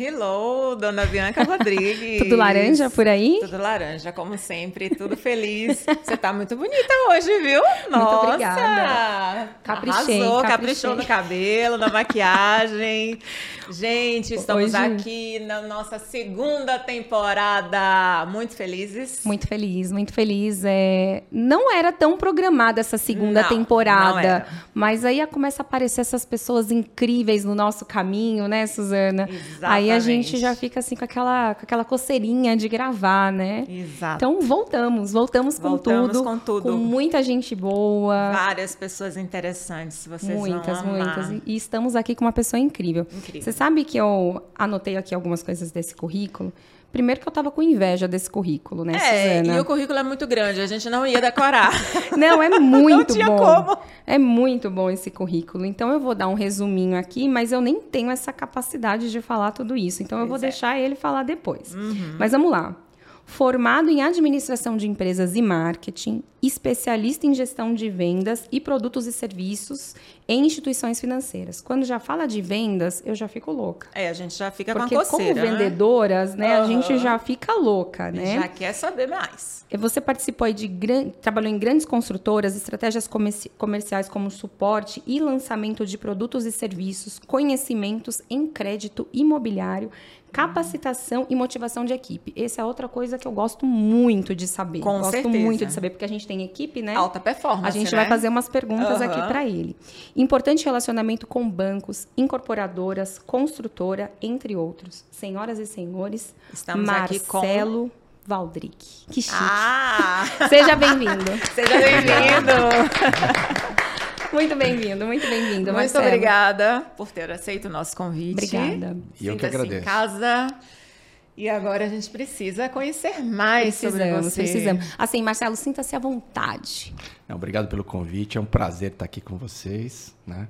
Hello, dona Bianca Rodrigues. tudo laranja por aí? Tudo laranja, como sempre, tudo feliz. Você tá muito bonita hoje, viu? Nossa! Muito obrigada. Caprichei, Arrasou, caprichei. caprichou no cabelo, na maquiagem. Gente, estamos hoje... aqui na nossa segunda temporada. Muito felizes. Muito feliz, muito feliz. É... Não era tão programada essa segunda não, temporada, não mas aí começa a aparecer essas pessoas incríveis no nosso caminho, né, Suzana? Exatamente. Aí a gente já fica assim com aquela, com aquela coceirinha de gravar, né? Exato. Então voltamos, voltamos com voltamos tudo. com tudo. Com muita gente boa. Várias pessoas interessantes, vocês muitas. Muitas, E estamos aqui com uma pessoa incrível. incrível. Você sabe que eu anotei aqui algumas coisas desse currículo. Primeiro que eu estava com inveja desse currículo, né, é, Suzana? e o currículo é muito grande, a gente não ia decorar. não, é muito não tinha bom. como. É muito bom esse currículo. Então eu vou dar um resuminho aqui, mas eu nem tenho essa capacidade de falar tudo isso. Então pois eu vou é. deixar ele falar depois. Uhum. Mas vamos lá. Formado em administração de empresas e marketing, especialista em gestão de vendas e produtos e serviços em instituições financeiras. Quando já fala de vendas, eu já fico louca. É, a gente já fica Porque com a coceira, como vendedoras, né, uhum. a gente já fica louca, né? Já quer saber mais. Você participou de gran... trabalhou em grandes construtoras, estratégias comerci... comerciais como suporte e lançamento de produtos e serviços, conhecimentos em crédito imobiliário, capacitação e motivação de equipe. Essa é outra coisa que eu gosto muito de saber. Com gosto certeza. muito de saber porque a gente tem equipe, né? Alta performance. A gente né? vai fazer umas perguntas uhum. aqui para ele. Importante relacionamento com bancos, incorporadoras, construtora, entre outros. Senhoras e senhores, Estamos Marcelo aqui com... Valdric. Que chique. Ah! Seja bem-vindo. Seja bem-vindo. Muito bem-vindo, muito bem-vindo. Muito Marcelo. obrigada por ter aceito o nosso convite. Obrigada. E eu que agradeço. em casa. E agora a gente precisa conhecer mais precisamos, sobre você. Precisamos. Assim, Marcelo, sinta-se à vontade. Não, obrigado pelo convite. É um prazer estar aqui com vocês, né?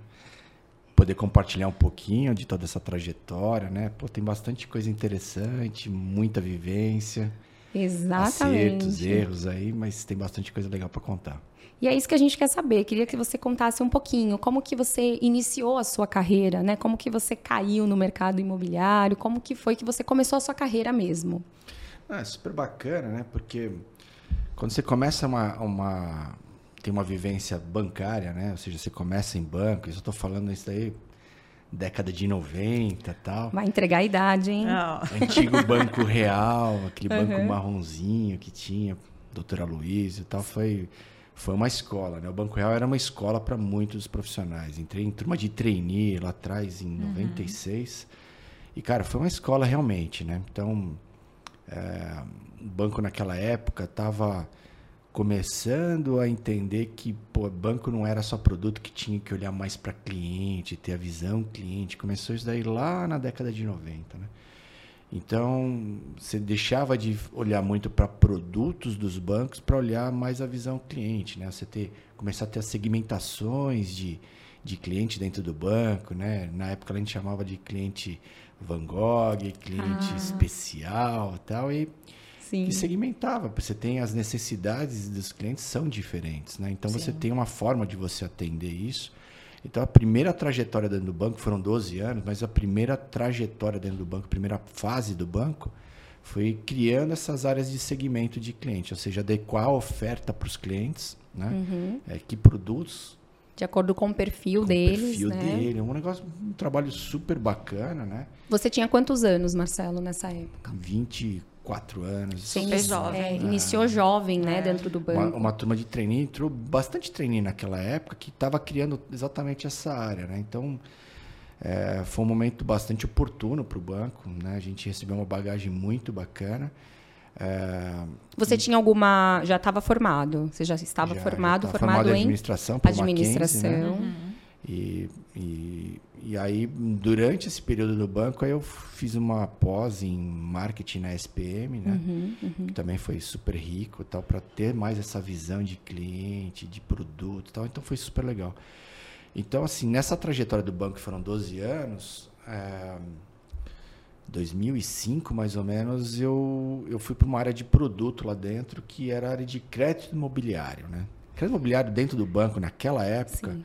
Poder compartilhar um pouquinho de toda essa trajetória, né? Pô, tem bastante coisa interessante, muita vivência. Exatamente. Acertos, erros aí, mas tem bastante coisa legal para contar. E é isso que a gente quer saber. Queria que você contasse um pouquinho como que você iniciou a sua carreira, né? Como que você caiu no mercado imobiliário, como que foi que você começou a sua carreira mesmo. Ah, é super bacana, né? Porque quando você começa uma, uma tem uma vivência bancária, né? Ou seja, você começa em banco, eu estou falando isso aí década de 90 tal. Vai entregar a idade, hein? Não. Antigo Banco Real, aquele banco Uhum. marronzinho que tinha, doutora Luiz e tal, foi foi uma escola, né? O Banco Real era uma escola para muitos profissionais. Entrei em turma de trainee lá atrás, em 96. E, cara, foi uma escola realmente, né? Então, é, o banco naquela época estava começando a entender que pô, banco não era só produto que tinha que olhar mais para cliente, ter a visão cliente. Começou isso daí lá na década de 90, né? Então, você deixava de olhar muito para produtos dos bancos para olhar mais a visão cliente, né? Você ter, começar a ter as segmentações de, de cliente dentro do banco, né? Na época a gente chamava de cliente Van Gogh, cliente Ah. especial tal, e Sim. que segmentava. Você tem as necessidades dos clientes são diferentes, né? Então você Sim. tem uma forma de você atender isso. Então a primeira trajetória dentro do banco foram 12 anos, mas a primeira trajetória dentro do banco, a primeira fase do banco foi criando essas áreas de segmento de cliente, ou seja, adequar a oferta para os clientes, né? Uhum. É, que produtos De acordo com o perfil com o deles, perfil né? dele, um negócio, um trabalho super bacana, né? Você tinha quantos anos, Marcelo, nessa época? 24 anos. Você Super jovem. é, iniciou jovem, né, É. dentro do Uma, banco. uma turma de trainee, entrou bastante trainee naquela época que estava criando exatamente essa área, né? Então, é, foi um momento bastante oportuno para o banco, né? A gente recebeu uma bagagem muito bacana. É, Você tinha alguma. Já estava formado? Você já estava já- formado, já tava formado, em administração, por administração. Mackenzie, né? Uhum. E, e, e aí, durante esse período no banco, aí eu fiz uma pós em marketing na SPM, né? Uhum, uhum. que também foi super rico, tal, para ter mais essa visão de cliente, de produto, tal. Então foi super legal. Então assim, nessa trajetória do banco que foram 12 anos, é, 2005 mais ou menos, eu eu fui para uma área de produto lá dentro que era a área de crédito imobiliário, né? Crédito imobiliário dentro do banco naquela época Sim.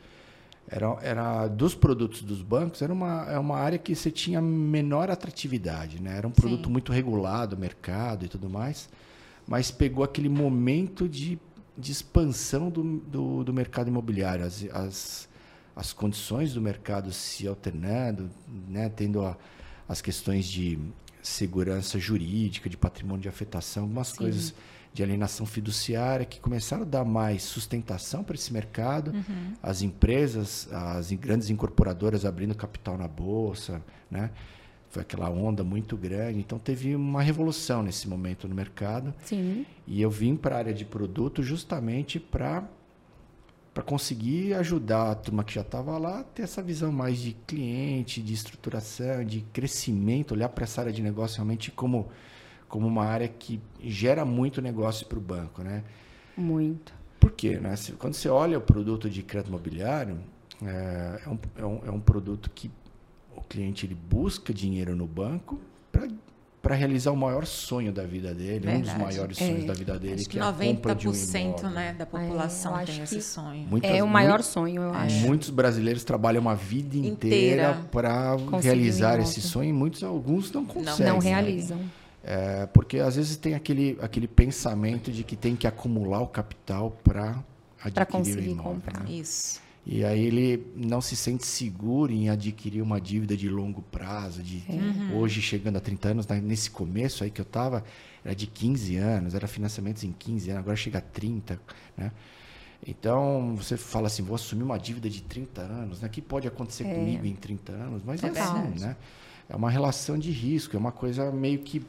Era, era dos produtos dos bancos, era uma, é uma área que você tinha menor atratividade, né? Era um produto Sim. muito regulado, mercado e tudo mais, mas pegou aquele momento de, de expansão do, do, do mercado imobiliário, as, as, as condições do mercado se alternando, né? Tendo a, as questões de segurança jurídica, de patrimônio de afetação, algumas Sim. coisas de alienação fiduciária que começaram a dar mais sustentação para esse mercado. Uhum. As empresas, as grandes incorporadoras abrindo capital na bolsa, né? Foi aquela onda muito grande. Então teve uma revolução nesse momento no mercado. Sim. E eu vim para a área de produto justamente para para conseguir ajudar a turma que já estava lá a ter essa visão mais de cliente, de estruturação, de crescimento, olhar para essa área de negócio realmente como como uma área que gera muito negócio para o banco, né? Muito. Por quê? Né? Quando você olha o produto de crédito imobiliário, é, é, um, é, um, é um produto que o cliente ele busca dinheiro no banco para realizar o maior sonho da vida dele, Verdade. um dos maiores sonhos é. da vida dele, Acho que, que é a compra de um imóvel. Né, da população é, tem esse sonho. Muitas, é o maior muito, sonho, eu acho. Muitos brasileiros trabalham uma vida inteira para realizar esse sonho e muitos, alguns não conseguem. Não, não realizam. Né? É, porque às vezes tem aquele, aquele pensamento de que tem que acumular o capital para adquirir conseguir o imóvel. Comprar. Né? Isso. E aí ele não se sente seguro em adquirir uma dívida de longo prazo, de uhum. hoje chegando a 30 anos, nesse começo aí que eu estava, era de 15 anos, era financiamentos em 15 anos, agora chega a 30, né? Então, você fala assim, vou assumir uma dívida de 30 anos, né? O que pode acontecer é. comigo em 30 anos? Mas é, é assim, né? É uma relação de risco, é uma coisa meio que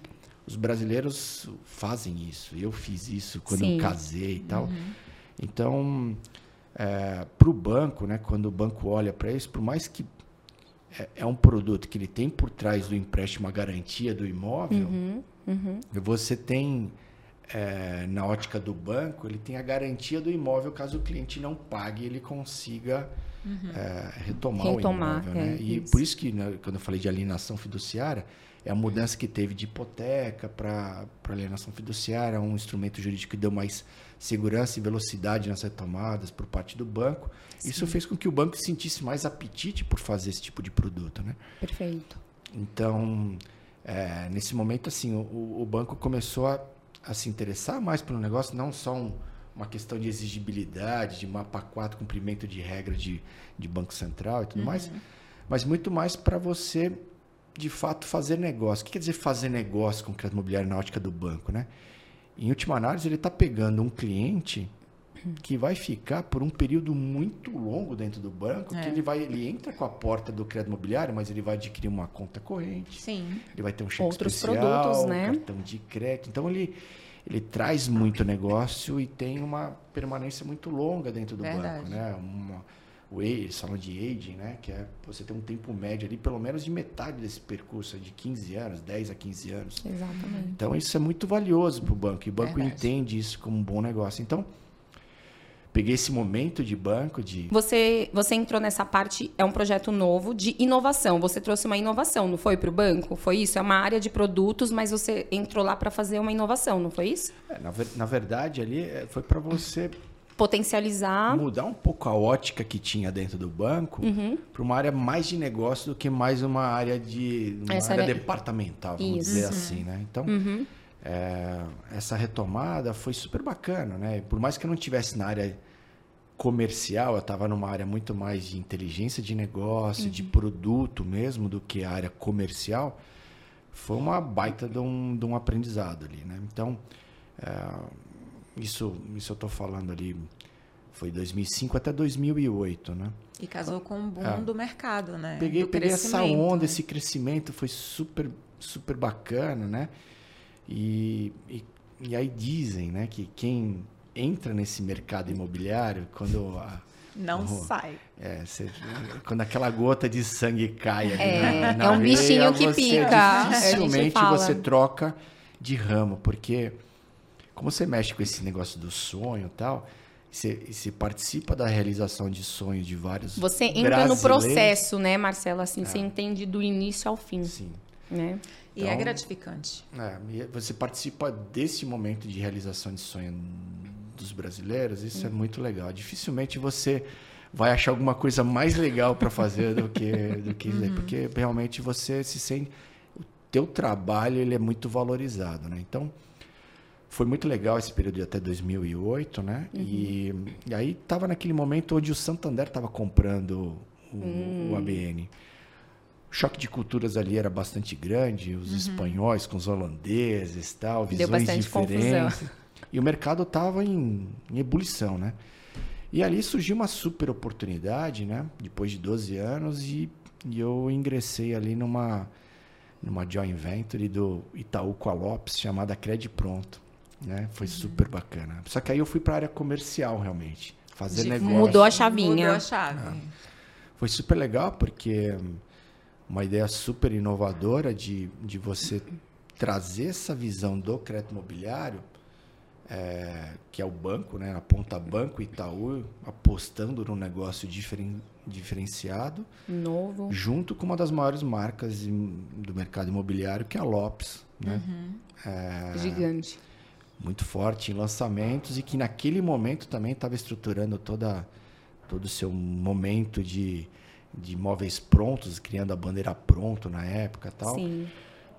os brasileiros fazem isso. Eu fiz isso quando Sim. eu casei e tal. Uhum. Então, é, para o banco, né, quando o banco olha para isso, por mais que é, é, um produto que ele tem por trás do empréstimo a garantia do imóvel, uhum. Uhum. você tem, é, na ótica do banco, ele tem a garantia do imóvel caso o cliente não pague ele consiga uhum. É, retomar, retomar, o imóvel. Né? É, e isso. por isso que, né, quando eu falei de alienação fiduciária, é a mudança que teve de hipoteca para alienação fiduciária, um instrumento jurídico que deu mais segurança e velocidade nas retomadas por parte do banco. Sim. Isso fez com que o banco sentisse mais apetite por fazer esse tipo de produto, né? Perfeito. Então, é, nesse momento, assim, o, o banco começou a, a, se interessar mais pelo negócio, não só um, uma questão de exigibilidade, de mapa 4, cumprimento de regra de, de Banco Central e tudo uhum. mais, mas muito mais para você de fato fazer negócio. O que quer dizer fazer negócio com o crédito imobiliário na ótica do banco, né? Em última análise, ele está pegando um cliente que vai ficar por um período muito longo dentro do banco, é. que ele vai, ele entra com a porta do crédito imobiliário, mas ele vai adquirir uma conta corrente. Sim. Ele vai ter um cheque Outros especial, produtos, né? cartão de crédito. Então ele ele traz muito negócio e tem uma permanência muito longa dentro do Verdade. banco, né? Uma, o eles falam de aging, né? Que é você ter um tempo médio ali, pelo menos de metade desse percurso, de 15 anos, 10 a 15 anos. Exatamente. Então, isso é muito valioso para o banco. E o banco Verdade. entende isso como um bom negócio. Então, peguei esse momento de banco de você você entrou nessa parte é um projeto novo de inovação você trouxe uma inovação não foi para o banco foi isso é uma área de produtos mas você entrou lá para fazer uma inovação não foi isso é, na, na verdade ali é, foi para você potencializar. Mudar um pouco a ótica que tinha dentro do banco uhum. para uma área mais de negócio do que mais uma área de uma área era... departamental, vamos Isso. dizer assim, né? Então, uhum. é, essa retomada foi super bacana, né? Por mais que eu não tivesse na área comercial, eu estava numa área muito mais de inteligência de negócio, uhum. de produto mesmo, do que a área comercial. Foi uma baita de um, de um aprendizado ali, né? Então, é, isso, isso eu estou falando ali, foi 2005 até 2008, né? E casou com o boom é. do mercado, né? Peguei, peguei essa onda, esse crescimento foi super, super bacana, né? E, e, e, aí dizem, né, que quem entra nesse mercado imobiliário, quando a, não sai. É, você, quando aquela gota de sangue cai ali é, na, na é um bichinho que pica. Dificilmente você troca de ramo, porque como você mexe com esse negócio do sonho e tal, você, você, participa da realização de sonhos de vários Você entra no processo, né, Marcelo? Assim, é. você entende do início ao fim. Sim. Né? E é então, é gratificante. É, você participa desse momento de realização de sonho dos brasileiros, isso hum. é muito legal. Dificilmente você vai achar alguma coisa mais legal para fazer do que do que uhum. porque realmente você se sente o teu trabalho ele é muito valorizado, né? Então foi muito legal esse período até 2008, né? Uhum. E, e, aí tava naquele momento onde o Santander estava comprando o, uhum. o, ABN. O choque de culturas ali era bastante grande, os uhum. espanhóis com os holandeses, tal, visões diferentes. Confusão. E o mercado estava em, em ebulição, né? E ali surgiu uma super oportunidade, né? Depois de 12 anos e, e eu ingressei ali numa numa joint venture do Itaú com a Lopes chamada Cred Pronto, né? Foi super bacana. Só que aí eu fui para a área comercial realmente, fazer de, negócio. Mudou a chavinha. Mudou a chave. É. Foi super legal porque uma ideia super inovadora de, de você trazer essa visão do crédito imobiliário é, que é o banco, né? A ponta Banco Itaú apostando num negócio diferen, diferenciado, novo, junto com uma das maiores marcas do mercado imobiliário, que é a Lopes, né? Uhum. É, Gigante. Muito forte em lançamentos e que naquele momento também estava estruturando toda todo o seu momento de, de imóveis prontos, criando a bandeira pronto na época, tal. Sim.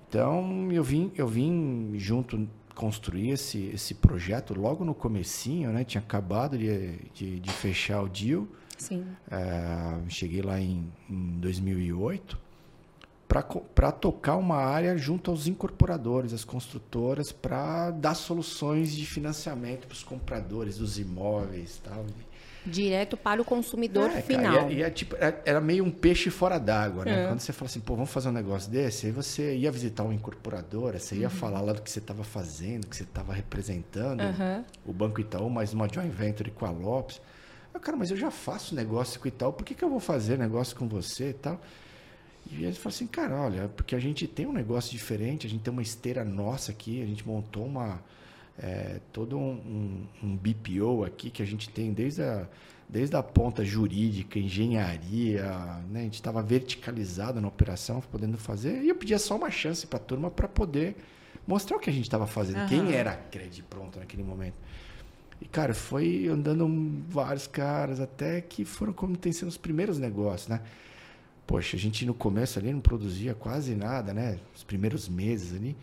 Então eu vim eu vim junto construir esse, esse projeto logo no comecinho, né? Tinha acabado de, de, de fechar o deal. Sim. É, cheguei lá em, em 2008 para tocar uma área junto aos incorporadores, as construtoras, para dar soluções de financiamento para os compradores dos imóveis, tal direto para o consumidor é, final. Cara, e, e é, tipo, é, era meio um peixe fora d'água, né? É. Quando você fala assim, pô, vamos fazer um negócio desse, aí você ia visitar uma incorporadora, você ia uhum. falar lá do que você estava fazendo, que você estava representando, uhum. o Banco Itaú, mais uma joint venture com a Lopes. Eu, cara, mas eu já faço negócio com o Itaú, por que, que eu vou fazer negócio com você e tal? E ele falou assim, cara, olha, porque a gente tem um negócio diferente, a gente tem uma esteira nossa aqui, a gente montou uma é, todo um, um, um, BPO aqui que a gente tem desde a, desde a ponta jurídica, engenharia, né? a gente estava verticalizado na operação, podendo fazer, e eu pedia só uma chance para a turma para poder mostrar o que a gente estava fazendo, uhum. quem era a Cred Pronto naquele momento. E, cara, foi andando vários caras, até que foram como tem sido os primeiros negócios, né? Poxa, a gente no começo ali não produzia quase nada, né? Os primeiros meses ali.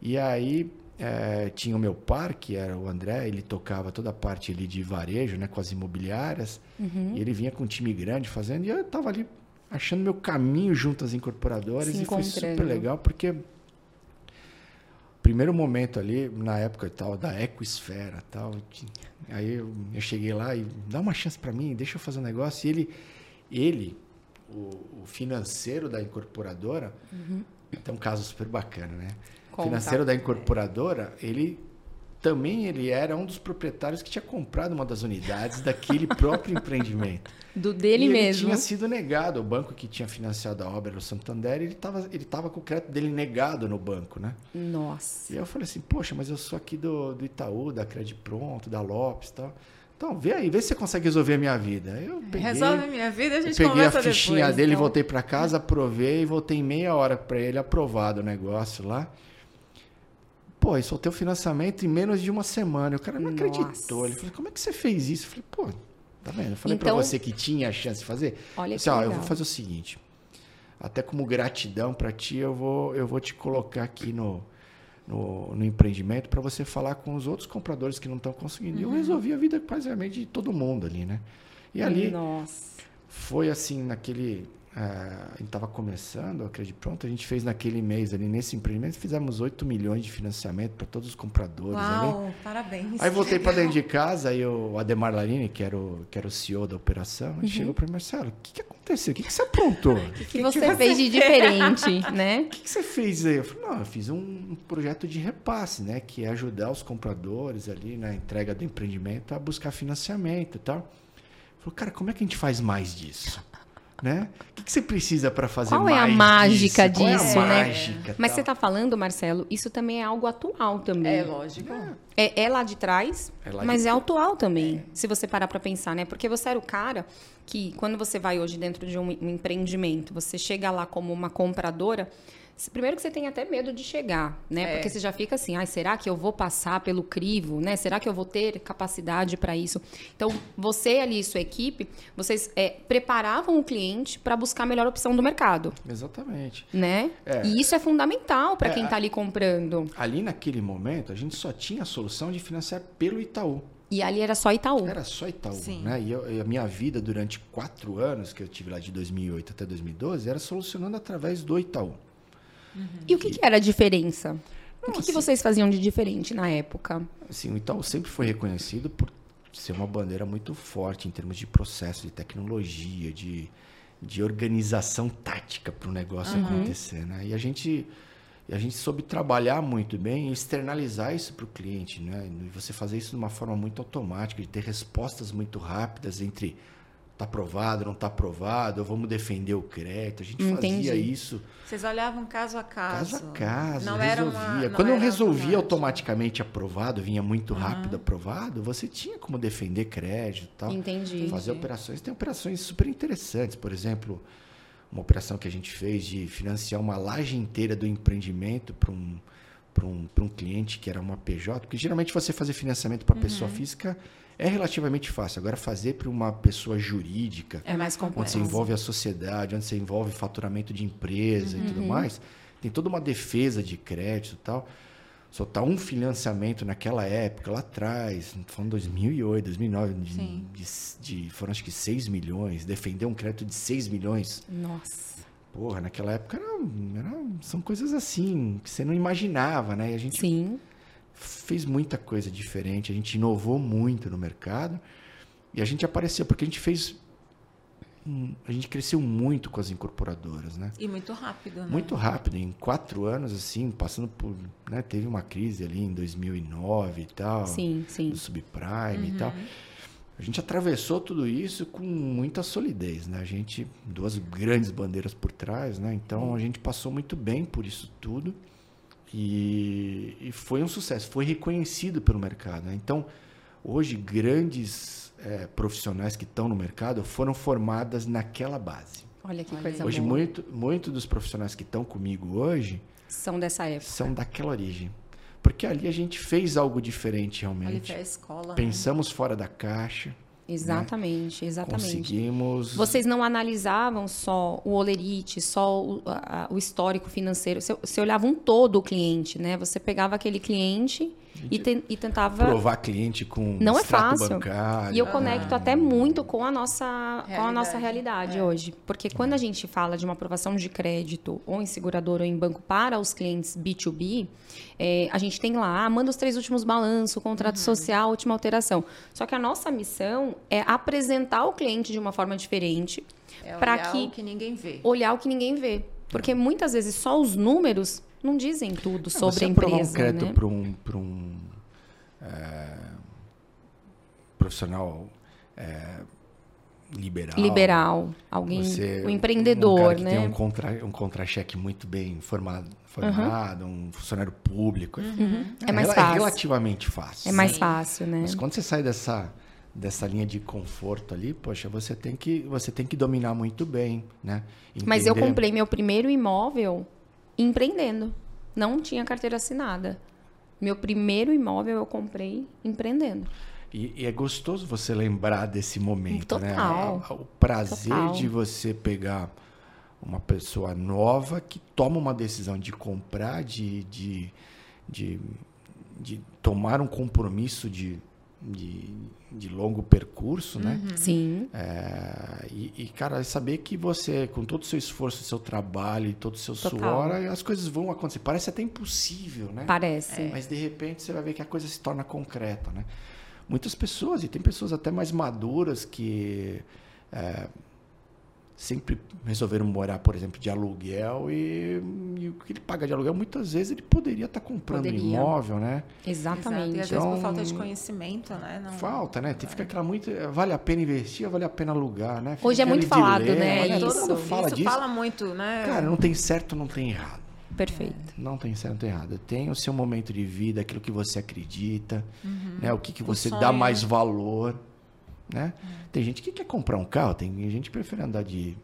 E aí é, tinha o meu par, que era o André, ele tocava toda a parte ali de varejo, né, com as imobiliárias, uhum. e ele vinha com um time grande fazendo, e eu estava ali achando meu caminho junto às incorporadoras, Se e foi super legal, porque primeiro momento ali, na época tal, da Ecoesfera tal, aí eu, eu cheguei lá e dá uma chance para mim, deixa eu fazer um negócio, e ele, ele o, o financeiro da incorporadora, uhum. tem um caso super bacana, né? Conta. financeiro da incorporadora, ele também ele era um dos proprietários que tinha comprado uma das unidades daquele próprio empreendimento. Do dele e mesmo. Ele tinha sido negado. O banco que tinha financiado a obra era o Santander, ele estava ele tava com o crédito dele negado no banco, né? Nossa. E eu falei assim, poxa, mas eu sou aqui do, do Itaú, da Crédito Pronto, da Lopes e tal. Então, vê aí, vê se você consegue resolver a minha vida. Eu peguei, Resolve a minha vida, a gente peguei conversa a fichinha depois, dele, então. voltei para casa, aprovei e voltei meia hora para ele aprovado o negócio lá. Pô, e soltei o financiamento em menos de uma semana. O cara não Nossa. acreditou. Ele falou, como é que você fez isso? Eu falei, pô, tá vendo? Eu falei então, para você que tinha a chance de fazer. Olha disse, ó, eu vou fazer o seguinte. Até como gratidão para ti, eu vou, eu vou te colocar aqui no, no, no empreendimento para você falar com os outros compradores que não estão conseguindo. Uhum. E eu resolvi a vida praticamente de todo mundo ali, né? E ali Nossa. foi assim, naquele a gente estava começando, a Credit Pronto, a gente fez naquele mês ali, nesse empreendimento, fizemos 8 milhões de financiamento para todos os compradores. Uau, ali. parabéns. Aí voltei para dentro de casa, aí o Ademar Larini, que era o, que era o CEO da operação, uhum. chegou para mim, Marcelo, o que, que aconteceu? O que, que você aprontou? O que, que, você que fez de diferente, né? O que, que você fez aí? Eu falei, não, eu fiz um projeto de repasse, né? Que é ajudar os compradores ali na entrega do empreendimento a buscar financiamento e tal. Falou, cara, como é que a gente faz mais disso? Né? O que, você precisa para fazer Qual mais é a mágica disso, disso é a né? Mágica, Mas você está falando, Marcelo, isso também é algo atual também. É lógico. É, é lá de trás, é lá mas de... é atual também, é. se você parar para pensar, né? Porque você era o cara que, quando você vai hoje dentro de um empreendimento, você chega lá como uma compradora, Primeiro que você tem até medo de chegar, né? É. Porque você já fica assim, ah, será que eu vou passar pelo crivo, né? Será que eu vou ter capacidade para isso? Então, você ali e sua equipe, vocês é, preparavam o cliente para buscar a melhor opção do mercado. Exatamente. Né? É. E isso é fundamental para é, quem está ali comprando. Ali naquele momento, a gente só tinha a solução de financiar pelo Itaú. E ali era só Itaú. Era só Itaú, Sim. né? E, eu, e, a minha vida durante quatro anos, que eu tive lá de 2008 até 2012, era solucionando através do Itaú. Uhum. E o que, que, era a diferença? Não, o que, assim, que, vocês faziam de diferente na época? Assim, o Itaú sempre foi reconhecido por ser uma bandeira muito forte em termos de processo, de tecnologia, de, de organização tática para o negócio uhum. acontecer, né? E a gente a gente soube trabalhar muito bem e externalizar isso para o cliente, né? E você fazer isso de uma forma muito automática, de ter respostas muito rápidas entre tá aprovado, não tá aprovado, vamos defender o crédito. A gente Entendi. fazia isso. Vocês olhavam caso a caso. Caso a caso, não resolvia. Uma, não Quando eu resolvia automaticamente aprovado, vinha muito uhum. rápido aprovado, você tinha como defender crédito e tal. Entendi. Fazer operações. Tem operações super interessantes, por exemplo, uma operação que a gente fez de financiar uma laje inteira do empreendimento para um, um, um cliente que era uma PJ, porque geralmente você fazer financiamento para uhum. pessoa física é relativamente fácil. Agora, fazer para uma pessoa jurídica, é mais complexo. onde você envolve a sociedade, onde você envolve faturamento de empresa uhum. e tudo uhum. mais, tem toda uma defesa de crédito e tal soltar um financiamento naquela época, lá atrás, falando 2008, 2009, de, de, de, foram acho que 6 milhões, defender um crédito de 6 milhões. Nossa. Porra, naquela época era, era, são coisas assim que você não imaginava, né? E a gente Sim. Fez muita coisa diferente, a gente inovou muito no mercado e a gente apareceu, porque a gente fez a gente cresceu muito com as incorporadoras, né? E muito rápido, né? Muito rápido, em quatro anos, assim, passando por, né? Teve uma crise ali em 2009 e tal. Sim, sim. Do subprime uhum. e tal. A gente atravessou tudo isso com muita solidez, né? A gente, duas grandes bandeiras por trás, né? Então, a gente passou muito bem por isso tudo e, e foi um sucesso, foi reconhecido pelo mercado, né? Então, hoje, grandes é, profissionais que estão no mercado foram formadas naquela base. Olha que coisa hoje, boa. muito, muito dos profissionais que estão comigo hoje são dessa época. São daquela origem. Porque ali a gente fez algo diferente realmente. Ali foi a escola. Né? Pensamos né? fora da caixa. Exatamente, né? exatamente. Conseguimos. Vocês não analisavam só o olerite, só o, a, o histórico financeiro. Você, você olhava um todo o cliente, né? Você pegava aquele cliente e, te, e, tentava provar cliente com não é fácil bancário. e eu conecto ah. até muito com a nossa realidade. com a nossa realidade é. hoje porque quando a gente fala de uma aprovação de crédito ou em seguradora ou em banco para os clientes B2B é, a gente tem lá ah, manda os três últimos balanços contrato uhum. social última alteração só que a nossa missão é apresentar o cliente de uma forma diferente é para que o que ninguém vê olhar o que ninguém vê porque muitas vezes só os números não dizem tudo sobre você a empresa. um crédito né? para um, pra um é, profissional é, liberal. Liberal. Alguém. Você, um empreendedor, um cara que né? Tem um contra-cheque um contra muito bem formado, formado uhum. um funcionário público. Uhum. É, é, mais é fácil. É relativamente fácil. É mais Sim. fácil, né? Mas quando você sai dessa dessa linha de conforto ali, poxa, você tem que você tem que dominar muito bem, né? Entender... Mas eu comprei meu primeiro imóvel empreendendo. Não tinha carteira assinada. Meu primeiro imóvel eu comprei empreendendo. E, e é gostoso você lembrar desse momento, né? Total. né? O prazer Total. de você pegar uma pessoa nova que toma uma decisão de comprar, de, de, de, de tomar um compromisso de de, de longo percurso, né? Uhum. Sim. É, e, e, cara, saber que você, com todo o seu esforço, seu trabalho e todo o seu Total. suor, as coisas vão acontecer. Parece até impossível, né? Parece. É, mas de repente você vai ver que a coisa se torna concreta, né? Muitas pessoas, e tem pessoas até mais maduras que é, sempre resolveram morar, por exemplo, de aluguel e, e, o que ele paga de aluguel, muitas vezes ele poderia estar tá comprando poderia. imóvel, né? Exatamente. Exato. E às então, vezes por falta de conhecimento, né? Não... Falta, né? Tem, fica aquela muito, vale a pena investir, vale a pena alugar, né? Fica Hoje é muito falado, né? Isso. Todo mundo fala isso disso. fala muito, né? Cara, não tem certo, não tem errado. Perfeito. Não tem certo, não tem errado. Tem o seu momento de vida, aquilo que você acredita, uhum. né? O que, que você dá mais valor, né? Uhum. Tem gente que quer comprar um carro, tem gente que prefere andar de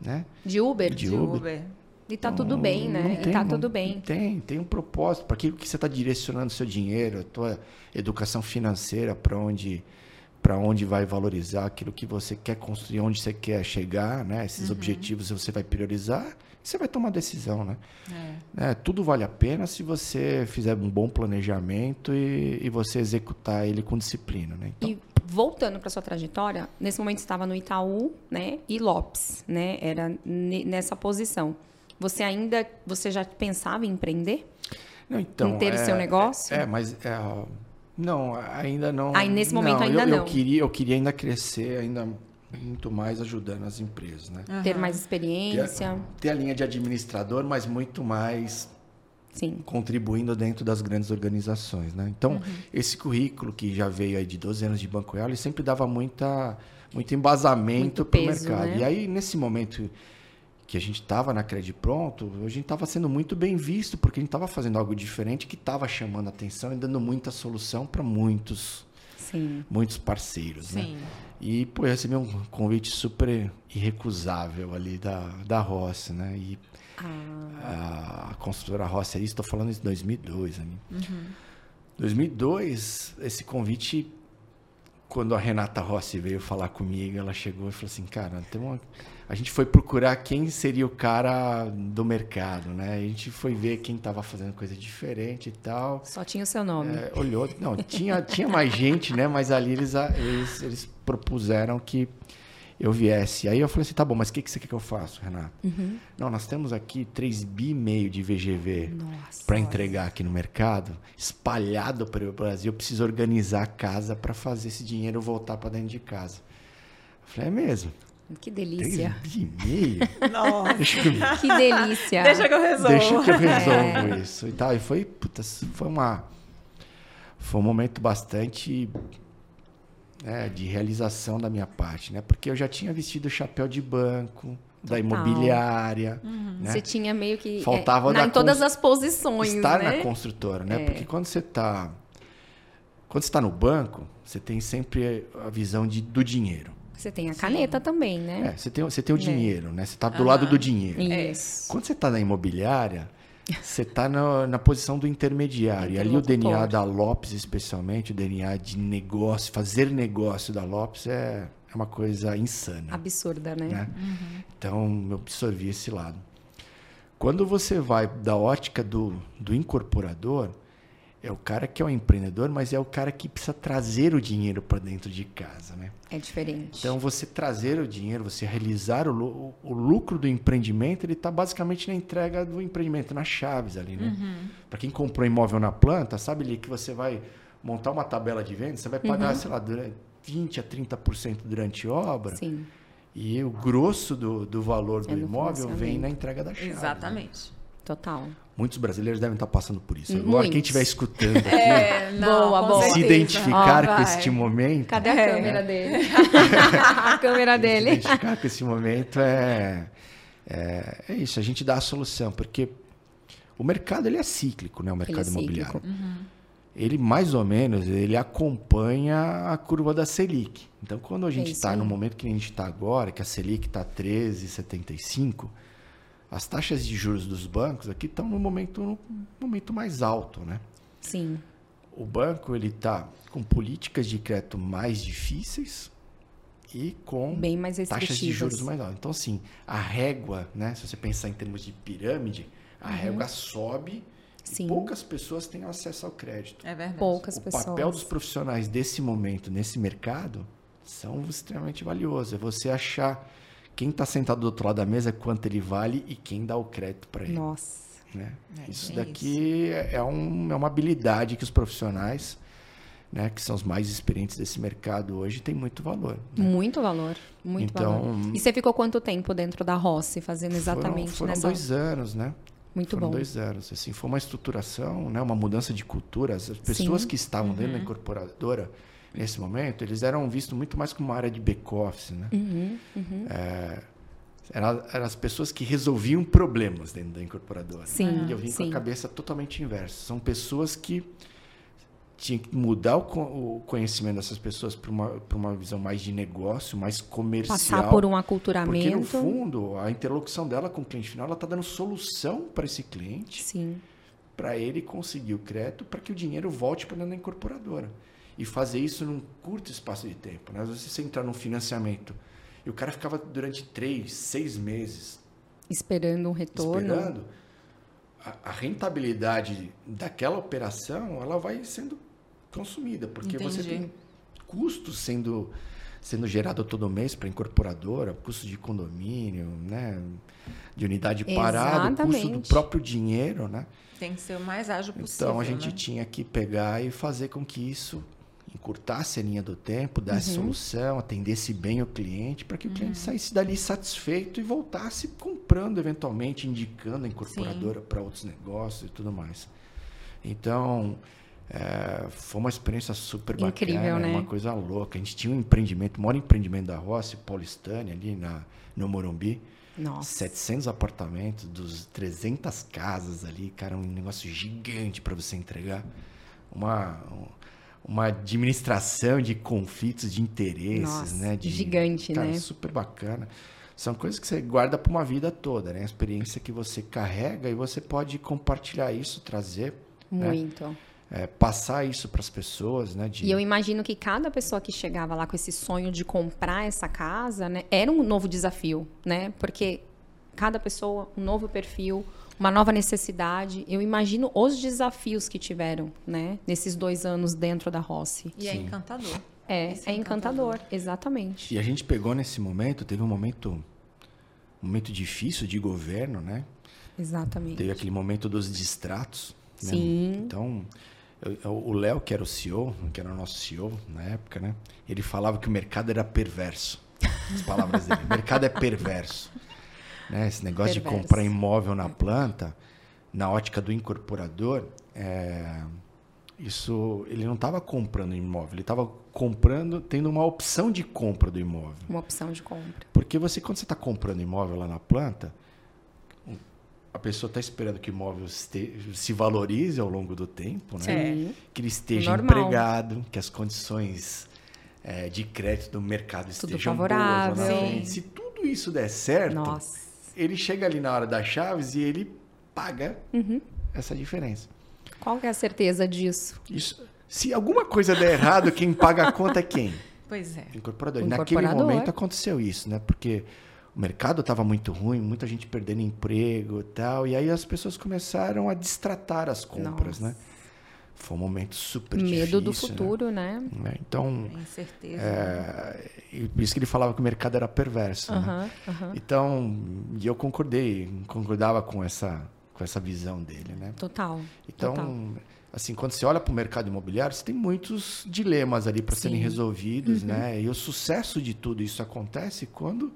né? De Uber? De, de Uber. Uber. E tá tudo bem, né? Tem, e tá tudo bem. Tem, tem um propósito. Para aquilo que você está direcionando seu dinheiro, a tua educação financeira, para onde para onde vai valorizar aquilo que você quer construir, onde você quer chegar, né? Esses uhum. objetivos você vai priorizar, você vai tomar decisão, né? É. É, tudo vale a pena se você fizer um bom planejamento e, e você executar ele com disciplina, né? Então... E voltando para sua trajetória, nesse momento estava no Itaú, né? E Lopes, né? Era nessa posição. Você ainda, você já pensava em empreender? Não, então. Em ter é, o seu negócio? É, é mas é, não, ainda não. Aí nesse momento não, ainda eu, não. Eu queria, eu queria ainda crescer, ainda muito mais ajudando as empresas, né? Uhum. Ter mais experiência. Ter, ter, a linha de administrador, mas muito mais Sim. contribuindo dentro das grandes organizações, né? Então, uhum. esse currículo que já veio aí de 12 anos de Banco Real, ele sempre dava muita, muito embasamento para o mercado. Né? E aí, nesse momento que a gente estava na Credit Pronto, a gente estava sendo muito bem visto, porque a gente estava fazendo algo diferente que estava chamando atenção e dando muita solução para muitos, Sim. muitos parceiros. Né? Sim. Né? E pô, eu recebi um convite super irrecusável ali da, da Rossi, né? E ah. a construtora Rossi, estou falando isso em 2002. Né? Uhum. 2002, esse convite quando a Renata Rossi veio falar comigo, ela chegou e falou assim, cara, tem uma... a gente foi procurar quem seria o cara do mercado, né? A gente foi ver quem estava fazendo coisa diferente e tal. Só tinha o seu nome. É, olhou, não, tinha, tinha mais gente, né? Mas ali eles, eles, eles propuseram que eu viesse. Aí eu falei assim, tá bom, mas o que, que você quer que eu faça, Renato? Uhum. Não, nós temos aqui 3 bi e meio de VGV para entregar aqui no mercado, espalhado pelo Brasil. Eu preciso organizar a casa para fazer esse dinheiro voltar para dentro de casa. Eu falei, é mesmo? Que delícia. 3 bi e meio? Nossa. Deixa que, eu... que delícia. Deixa que eu resolvo. Deixa que eu resolvo é. isso. E, tal. e foi, puta, foi uma... Foi um momento bastante né, de realização da minha parte, né? Porque eu já tinha vestido o chapéu de banco, da imobiliária. Uhum. Né? Você tinha meio que. Faltava é, na, em todas as posições. Estar né? na construtora, né? É. Porque quando você está. Quando você está no banco, você tem sempre a visão de, do dinheiro. Você tem a caneta Sim. também, né? É, você tem, você tem o é. dinheiro, né? Você está do uhum. lado do dinheiro. Isso. Quando você está na imobiliária, você está na, na, posição do intermediário. E ali o DNA da Lopes, especialmente, o DNA de negócio, fazer negócio da Lopes é, é uma coisa insana. Absurda, né? né? Uhum. Então, eu absorvi esse lado. Quando você vai da ótica do, do incorporador, é o cara que é o empreendedor, mas é o cara que precisa trazer o dinheiro para dentro de casa, né? É diferente. Então, você trazer o dinheiro, você realizar o, o lucro do empreendimento, ele está basicamente na entrega do empreendimento, nas chaves ali, né? Uhum. Para quem comprou imóvel na planta, sabe ali que você vai montar uma tabela de venda, você vai pagar, uhum. sei lá, 20 a 30% durante a obra. Sim. E o grosso do, do valor do é imóvel vem na entrega da chave. Né? Exatamente. Né? Total. Muitos brasileiros devem estar passando por isso. Agora, Muitos. quem estiver escutando aqui, é, não, boa, boa. se identificar oh, com este momento. Cadê a é. câmera dele? a câmera dele. Se identificar com esse momento é, é, é, isso, a gente dá a solução, porque o mercado ele é cíclico, né? O mercado ele é imobiliário. Uhum. Ele mais ou menos ele acompanha a curva da Selic. Então, quando a gente está no momento que a gente está agora, que a Selic está 13,75 as taxas de juros dos bancos aqui estão no momento, no momento mais alto, né? Sim. O banco ele está com políticas de crédito mais difíceis e com Bem mais taxas de juros mais altas. Então, assim, a régua, né? Se você pensar em termos de pirâmide, a uhum. régua sobe Sim. e poucas pessoas têm acesso ao crédito. É verdade. Poucas o pessoas. O papel dos profissionais desse momento, nesse mercado, são extremamente valiosos. É você achar quem está sentado do outro lado da mesa, quanto ele vale e quem dá o crédito para ele. Nossa. Né? É, isso daqui isso. É, um, é uma habilidade que os profissionais, né, que são os mais experientes desse mercado hoje, têm muito valor. Né? Muito valor. Muito então, valor. E você ficou quanto tempo dentro da Rossi fazendo exatamente foram, foram nessa... dois anos, né? Muito foram bom. dois anos. Assim, foi uma estruturação, né, uma mudança de cultura. As pessoas Sim. que estavam uhum. dentro da uhum. incorporadora nesse momento, eles eram vistos muito mais como uma área de back-office, né? Uhum, uhum. É, eram, eram as pessoas que resolviam problemas dentro da incorporadora. Sim, e eu vim sim. com a cabeça totalmente inversa. São pessoas que tinha que mudar o, conhecimento dessas pessoas para uma, uma visão mais de negócio, mais comercial. Passar por um aculturamento. Porque, no fundo, a interlocução dela com o cliente final, ela está dando solução para esse cliente. Sim. Para ele conseguir o crédito, para que o dinheiro volte para dentro da incorporadora. E fazer isso num curto espaço de tempo. Né? Às vezes você entrar num financiamento e o cara ficava durante três, seis meses... Esperando um retorno. Esperando. A, a rentabilidade daquela operação, ela vai sendo consumida, porque Entendi. você tem custos sendo sendo gerado todo mês para incorporadora, custo de condomínio, né, de unidade parada, custo do próprio dinheiro, né? Tem que ser o mais ágil possível. Então a gente né? tinha que pegar e fazer com que isso encurtasse a linha do tempo, desse uhum. solução, atendesse bem o cliente, para que o cliente uhum. saísse dali satisfeito e voltasse comprando eventualmente, indicando a incorporadora para outros negócios e tudo mais. Então, é, foi uma experiência super bacana, Incrível, né? uma coisa louca. A gente tinha um empreendimento, o maior empreendimento da Rossi, Paulistânia, ali na, no Morumbi. Nossa. 700 apartamentos, dos 300 casas ali, cara, um negócio gigante para você entregar. Uma, uma administração de conflitos de interesses, Nossa, né? De, gigante, cara, né? Super bacana. São coisas que você guarda para uma vida toda, né? A experiência que você carrega e você pode compartilhar isso, trazer. Né? Muito. Né? é, passar isso para as pessoas, né? De... E eu imagino que cada pessoa que chegava lá com esse sonho de comprar essa casa, né, era um novo desafio, né? Porque cada pessoa, um novo perfil, uma nova necessidade. Eu imagino os desafios que tiveram, né? Nesses dois anos dentro da Rossi. E é Sim. é encantador. É, é, é encantador. encantador, exatamente. E a gente pegou nesse momento, teve um momento, um momento difícil de governo, né? Exatamente. Teve aquele momento dos distratos. Né? Sim. Então, eu, o Léo, que era o CEO, que era o nosso CEO na época, né? Ele falava que o mercado era perverso. As palavras dele. o mercado é perverso. Né? Esse negócio perverso. de comprar imóvel na planta, na ótica do incorporador, é... isso ele não estava comprando imóvel, ele estava comprando, tendo uma opção de compra do imóvel. Uma opção de compra. Porque você, quando você está comprando imóvel lá na planta, a pessoa está esperando que o imóvel se valorize ao longo do tempo, né? Que ele esteja Normal. empregado, que as condições é, de crédito do mercado tudo estejam favorável. boas. Né? Se tudo isso der certo, Nossa. Ele chega ali na hora das chaves e ele paga uhum. essa diferença. Qual é a certeza disso? Isso. Se alguma coisa der errado, quem paga a conta é quem? Pois é. Incorporador. Naquele momento aconteceu isso, né? Porque o mercado estava muito ruim, muita gente perdendo emprego e tal. E aí as pessoas começaram a distratar as compras, Nossa. né? Foi um momento super Medo difícil. Medo do futuro, né? né? Então. Incerteza. É, né? Por isso que ele falava que o mercado era perverso. né? Então, e eu concordei, concordava com essa, com essa visão dele, né? Total. Então, total. assim, quando você olha para o mercado imobiliário, você tem muitos dilemas ali para serem resolvidos, uhum. né? E o sucesso de tudo isso acontece quando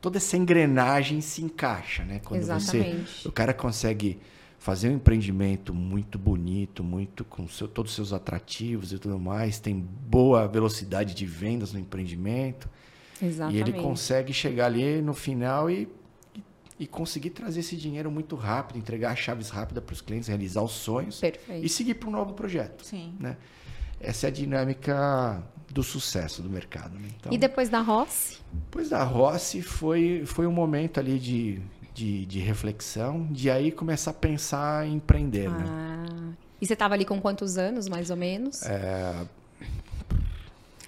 toda essa engrenagem se encaixa, né? Quando Exatamente. você o cara consegue fazer um empreendimento muito bonito, muito com seu, todos os seus atrativos e tudo mais, tem boa velocidade de vendas no empreendimento. Exatamente. E ele consegue chegar ali no final e, e, conseguir trazer esse dinheiro muito rápido, entregar as chaves rápidas para os clientes, realizar os sonhos Perfeito. e seguir para um novo projeto. Sim. Né? Essa é a dinâmica do sucesso do mercado. Né? Então, e depois da Rossi? Depois da Rossi foi, foi um momento ali de, de, de reflexão, de aí começar a pensar em empreender. Né? Ah. Né? E você estava ali com quantos anos, mais ou menos? É,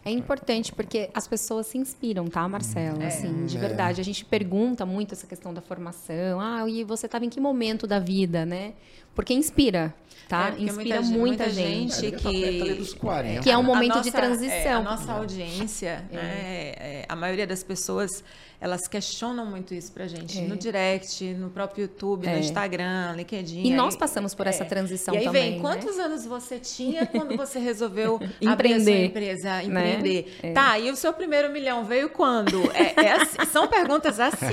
é importante porque as pessoas se inspiram, tá, Marcelo? É, assim, de é. verdade. A gente pergunta muito essa questão da formação. Ah, e você estava em que momento da vida, né? Porque inspira, tá? É, inspira muita, muita, gente, gente é, que, 40. que é um momento nossa, de transição. É, a nossa audiência, é. né, a maioria das pessoas elas questionam muito isso pra gente. É. No direct, no próprio YouTube, é. no Instagram, LinkedIn. E aí, nós passamos por essa é. transição também. E aí também, vem, né? quantos anos você tinha quando você resolveu empreender. sua empresa, né? empreender? Né? Tá, e o seu primeiro milhão veio quando? É, é assim, são perguntas assim.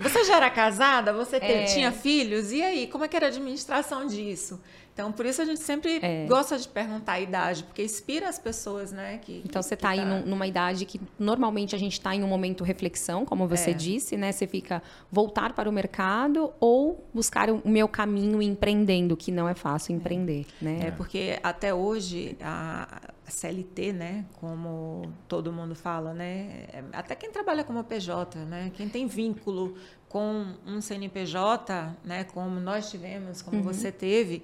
Você já era casada? Você te, é. tinha filhos? E aí, como é que era a administração disso? Então, por isso a gente sempre é. gosta de perguntar a idade, porque inspira as pessoas, né? Que, então, você está aí tá... numa idade que normalmente a gente está em um momento reflexão, como você é. disse, né? Você fica voltar para o mercado ou buscar o meu caminho empreendendo, que não é fácil empreender, é. né? É porque até hoje a CLT, né? Como todo mundo fala, né? É, até quem trabalha como PJ, né? Quem tem vínculo com um CNPJ, né? Como nós tivemos, como uhum. você teve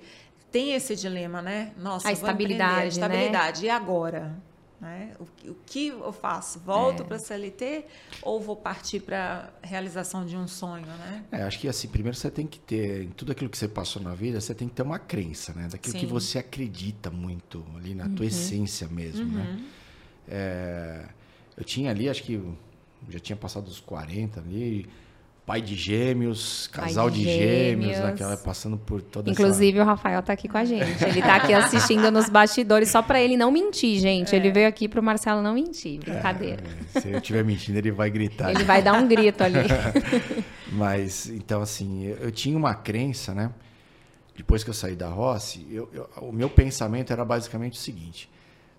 tem esse dilema, né? Nossa, a estabilidade, a estabilidade. Né? E agora? Né? O, o, que eu faço? Volto é. para a CLT ou vou partir para a realização de um sonho, né? É, acho que assim, primeiro você tem que ter, em tudo aquilo que você passou na vida, você tem que ter uma crença, né? Daquilo Sim. que você acredita muito, ali na uhum. tua essência mesmo, né? uhum. né? É, eu tinha ali, acho que já tinha passado os 40 ali, pai de gêmeos, casal de, de, gêmeos, gêmeos naquela passando por toda Inclusive essa... o Rafael está aqui com a gente. Ele está aqui assistindo nos bastidores só para ele não mentir, gente. É. Ele veio aqui para o Marcelo não mentir, brincadeira. É, se eu estiver mentindo, ele vai gritar. Ele vai dar um grito ali. Mas então assim, eu, eu, tinha uma crença, né? Depois que eu saí da Rossi, eu, eu, o meu pensamento era basicamente o seguinte: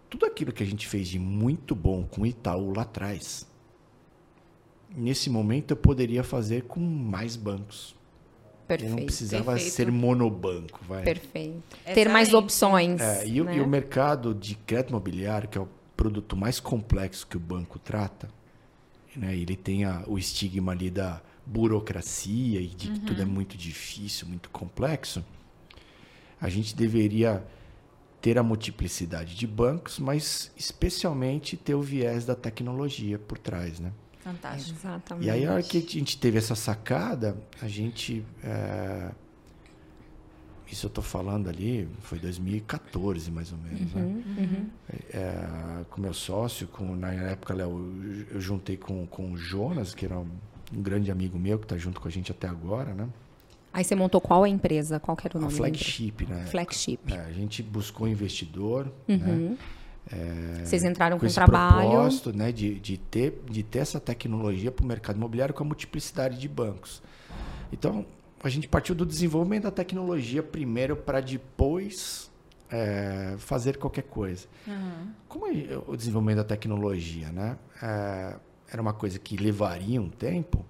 tudo aquilo que a gente fez de muito bom com o Itaú lá atrás, nesse momento eu poderia fazer com mais bancos. Perfeito. Eu não precisava perfeito. ser monobanco. Vai. Perfeito. Excelente. Ter mais opções. É, e, né? e, o mercado de crédito imobiliário, que é o produto mais complexo que o banco trata, né? ele tem a, o estigma ali da burocracia e de que tudo é uhum. muito difícil, muito complexo. A gente deveria ter a multiplicidade de bancos, mas especialmente ter o viés da tecnologia por trás, né? Fantástico. Exatamente. E aí, a hora que a gente teve essa sacada, a gente. É... Isso eu estou falando ali, foi 2014 mais ou menos. Né? Uhum, né? uhum. É, com meu sócio, com, na época eu, eu juntei com, com o Jonas, que era um, um grande amigo meu, que está junto com a gente até agora, né? Aí você montou qual a empresa? Qual era o nome? A Flagship, né? Flagship. É, a gente buscou investidor, uhum. né? É, Vocês entraram com, com trabalho. propósito né, de, de, ter, de ter essa tecnologia para o mercado imobiliário com a multiplicidade de bancos. Então, a gente partiu do desenvolvimento da tecnologia primeiro para depois é, fazer qualquer coisa. Uhum. Como é o desenvolvimento da tecnologia né, é, era uma coisa que levaria um tempo,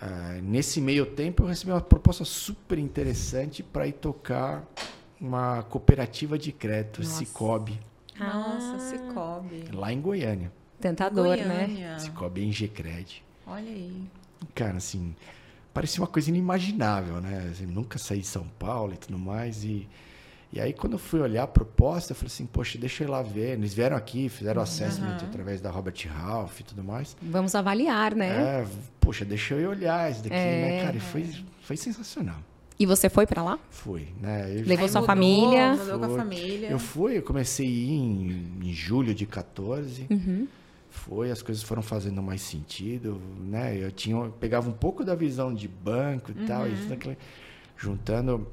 é, nesse meio tempo eu recebi uma proposta super interessante para ir tocar uma cooperativa de crédito, Nossa. Cicobi. Nossa, ah. Cicobi. Lá em Goiânia. Tentador, né? Goiânia. né? Cicobi é Ingecred. Olha aí. Cara, assim, parecia uma coisa inimaginável, né? Assim, nunca saí de São Paulo e tudo mais. E, e aí, quando eu fui olhar a proposta, eu falei assim, poxa, deixa eu ir lá ver. Eles vieram aqui, fizeram uhum. assessment através da Robert Ralph e tudo mais. Vamos avaliar, né? É, poxa, deixa eu ir olhar isso daqui, né, é. né, cara? E foi, foi sensacional. E você foi para lá? Fui, né? Eu Levou sua mudou, família? Mudou com a família. Eu fui, eu comecei a ir em, em julho de 14. Uhum. Foi, as coisas foram fazendo mais sentido, né? Eu tinha, eu pegava um pouco da visão de banco e uhum. tal, isso daquele, juntando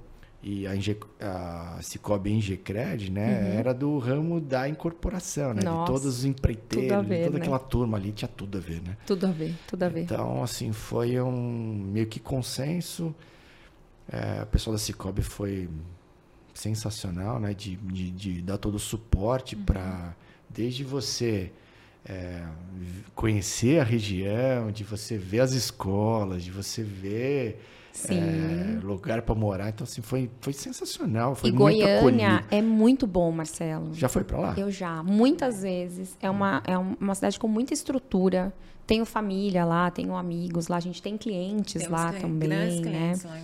e a, Inge, a Cicobi Ingecred, né, uhum. era do ramo da incorporação, né, Nossa, de todos os empreiteiros, ver, toda né? aquela turma ali tinha tudo a ver, né? Tudo a ver, tudo a ver. Então, assim, foi um meio que consenso. É, o pessoal da Cicobi foi sensacional, né? De, de, de dar todo o suporte uhum. para desde você é, conhecer a região, de você ver as escolas, de você ver é, lugar para morar. Então, assim, foi, foi sensacional. Foi e Goiânia é muito bom, Marcelo. Já foi para lá? Eu já, muitas vezes. É uma, é uma cidade com muita estrutura. Tenho família lá, tenho amigos lá, a gente tem clientes Temos lá clientes, também, né? Lá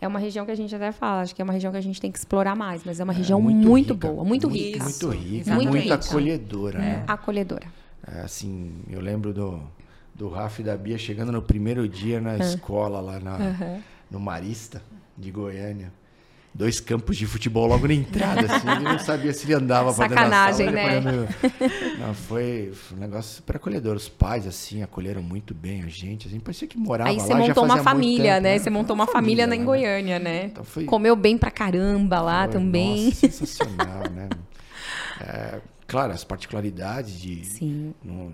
é uma região que a gente até fala, acho que é uma região que a gente tem que explorar mais, mas é uma é, região muito, muito boa, muito rica. Muito rica, muito, muito acolhedora. É. Né? Acolhedora. É, assim, eu lembro do, do Rafa e da Bia chegando no primeiro dia na escola lá na, uhum. no Marista de Goiânia dois campos de futebol logo na entrada, assim, ele não sabia se ele andava para Sacanagem, sala, né? Não, foi, foi, um negócio super acolhedor. Os pais, assim, acolheram muito bem a gente, assim, parecia que morava Aí lá. Aí você montou uma família, tempo, né? Você montou uma família, família em Goiânia, né? Então foi... Comeu bem pra caramba lá foi, também. Nossa, sensacional, né? É, claro, as particularidades de. Sim. no-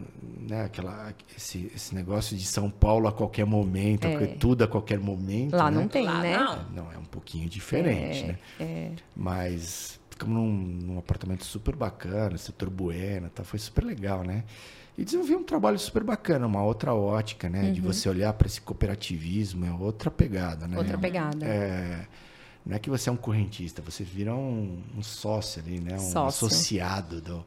né, aquela, esse, esse negócio de São Paulo a qualquer momento, É. tudo a qualquer momento. Lá né? não tem, Lá né? não. Não, é um pouquinho diferente, É, né? é. Mas ficamos num, num apartamento super bacana, setor Bueno, tá? foi super legal, né? E desenvolvi um trabalho super bacana, uma outra ótica, né? De você olhar para esse cooperativismo, é outra pegada, né? Uhum. Outra pegada. É, não é que você é um correntista, você vira um, um sócio ali, né? Um Sócio. associado do,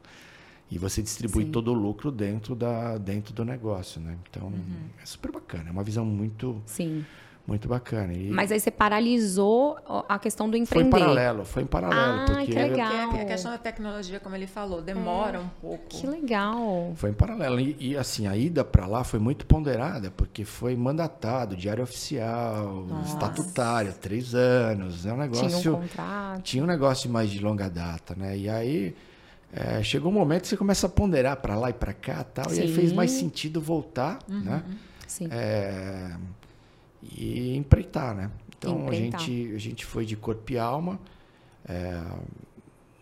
e você distribui Sim. todo o lucro dentro, da, dentro do negócio, né? Então, Uhum. é super bacana, é uma visão muito, Sim. Muito bacana. E Mas aí você paralisou a questão do foi empreender. em paralelo, foi em paralelo. Ah, porque que legal. Porque a questão da tecnologia, como ele falou, demora um pouco. Que legal. Foi em paralelo. E, e, assim, a ida para lá foi muito ponderada, porque foi mandatado, diário oficial, estatutário, três anos. É um negócio. Tinha um contrato. tinha um negócio mais de longa data, né? E aí é, chegou um momento que você começa a ponderar para lá e para cá tal, e aí Sim. fez mais sentido voltar, né? Sim. É, e empreitar, né? Então Empreitar. a gente a gente foi de corpo e alma, é,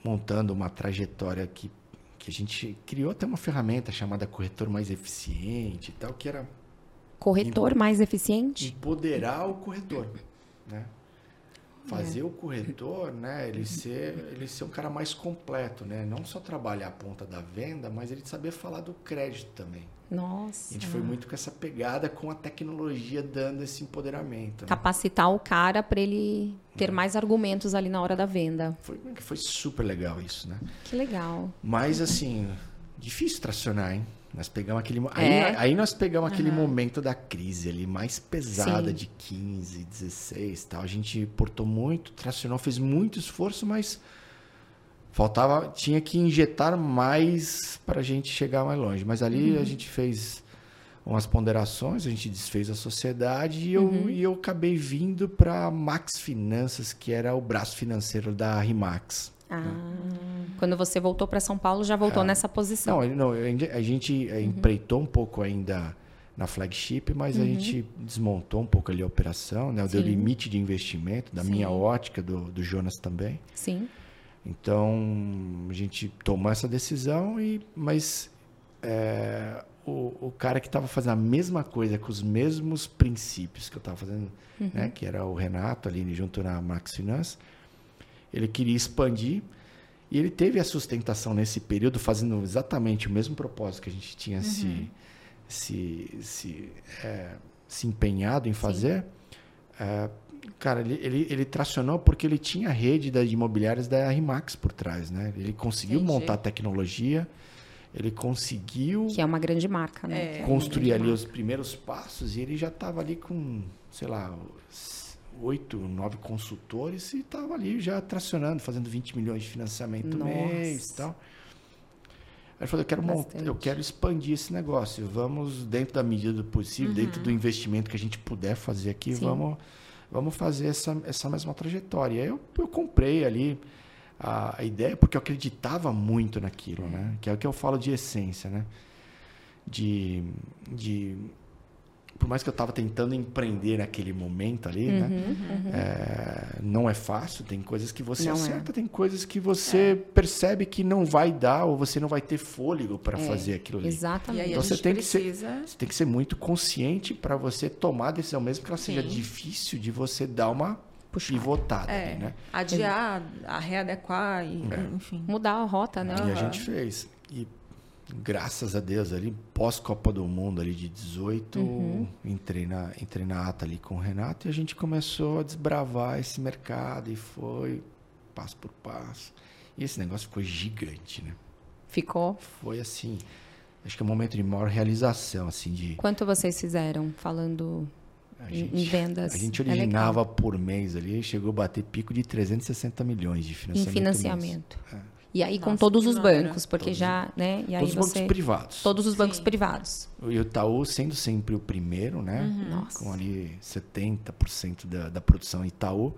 montando uma trajetória que que a gente criou até uma ferramenta chamada corretor mais eficiente e tal, que era Corretor mais eficiente? empoderar o corretor, né? Fazer o corretor, né, ele ser, ele ser um cara mais completo, né? Não só trabalhar a ponta da venda, mas ele saber falar do crédito também. A Nossa. gente foi muito com essa pegada com a tecnologia dando esse empoderamento. né? Capacitar o cara para ele ter mais argumentos ali na hora da venda. Foi, foi super legal isso, né? Que legal. Mas assim, difícil tracionar, hein? Nós pegamos aquele. É. Aí, aí nós pegamos aquele momento da crise ali, mais pesada, Sim. de 15, 16 tal. A gente portou muito, tracionou, fez muito esforço, mas faltava. Tinha que injetar mais para a gente chegar mais longe. Mas ali Uhum. a gente fez umas ponderações, a gente desfez a sociedade e eu, Uhum. e eu acabei vindo para Max Finanças, que era o braço financeiro da Rimax. Ah, quando você voltou para São Paulo, já voltou nessa posição. Não, não, a gente eh, empreitou um pouco ainda na flagship, mas a gente desmontou um pouco ali a operação, né? Deu limite de investimento, da minha Sim. ótica, do, do Jonas também. Sim. Então, a gente tomou essa decisão, e, mas eh, o, o cara que estava fazendo a mesma coisa, com os mesmos princípios que eu estava fazendo, né? que era o Renato ali junto na Max Finance, ele queria expandir e ele teve a sustentação nesse período fazendo exatamente o mesmo propósito que a gente tinha se, se, se, é, se empenhado em fazer. É, cara, ele, ele, ele tracionou porque ele tinha a rede das imobiliárias da Rimax por trás, né? Ele conseguiu Entendi. montar a tecnologia, ele conseguiu Que é uma grande marca, né? É. construir ali os primeiros passos e ele já estava ali com, sei lá, oito, nove consultores e estava ali já tracionando, fazendo 20 milhões de financiamento Nossa. mês e tal. Aí ele falou, eu quero, montar, eu quero expandir esse negócio, vamos, dentro da medida do possível, dentro do investimento que a gente puder fazer aqui, Sim. vamos, vamos fazer essa, essa mesma trajetória. Eu, eu comprei ali a, a ideia, porque eu acreditava muito naquilo, né? Que é o que eu falo de essência, né? De, de por mais que eu estava tentando empreender naquele momento ali, Uhum, né? É, não é fácil, tem coisas que você Não é. acerta, tem coisas que você percebe que não vai dar ou você não vai ter fôlego para É, fazer aquilo ali. E Exatamente. aí Então a você tem que ser- precisa... Você tem que ser muito consciente para você tomar a decisão, mesmo que ela seja Sim. difícil, de você dar uma Puxar. pivotada É, ali, né? adiar, a readequar, e, É. enfim. Mudar a rota, né? E a Aham. gente fez. E graças a Deus ali, pós-Copa do Mundo ali de 18, Uhum. entrei, na, entrei na ata ali com o Renato e a gente começou a desbravar esse mercado e foi passo por passo. E esse negócio ficou gigante, né? Ficou. Foi assim, acho que é um momento de maior realização, assim, de... Quanto vocês fizeram falando A em, gente, vendas? a gente É originava por mês ali, chegou a bater pico de 360 milhões de em financiamento. financiamento. E aí com Nossa, todos que os número. bancos, porque Todos- já, né? E aí Todos os você bancos privados. todos os bancos Sim. privados. E o Itaú sendo sempre o primeiro, né? Uhum. Nossa. Com ali 70% da, da produção Itaú.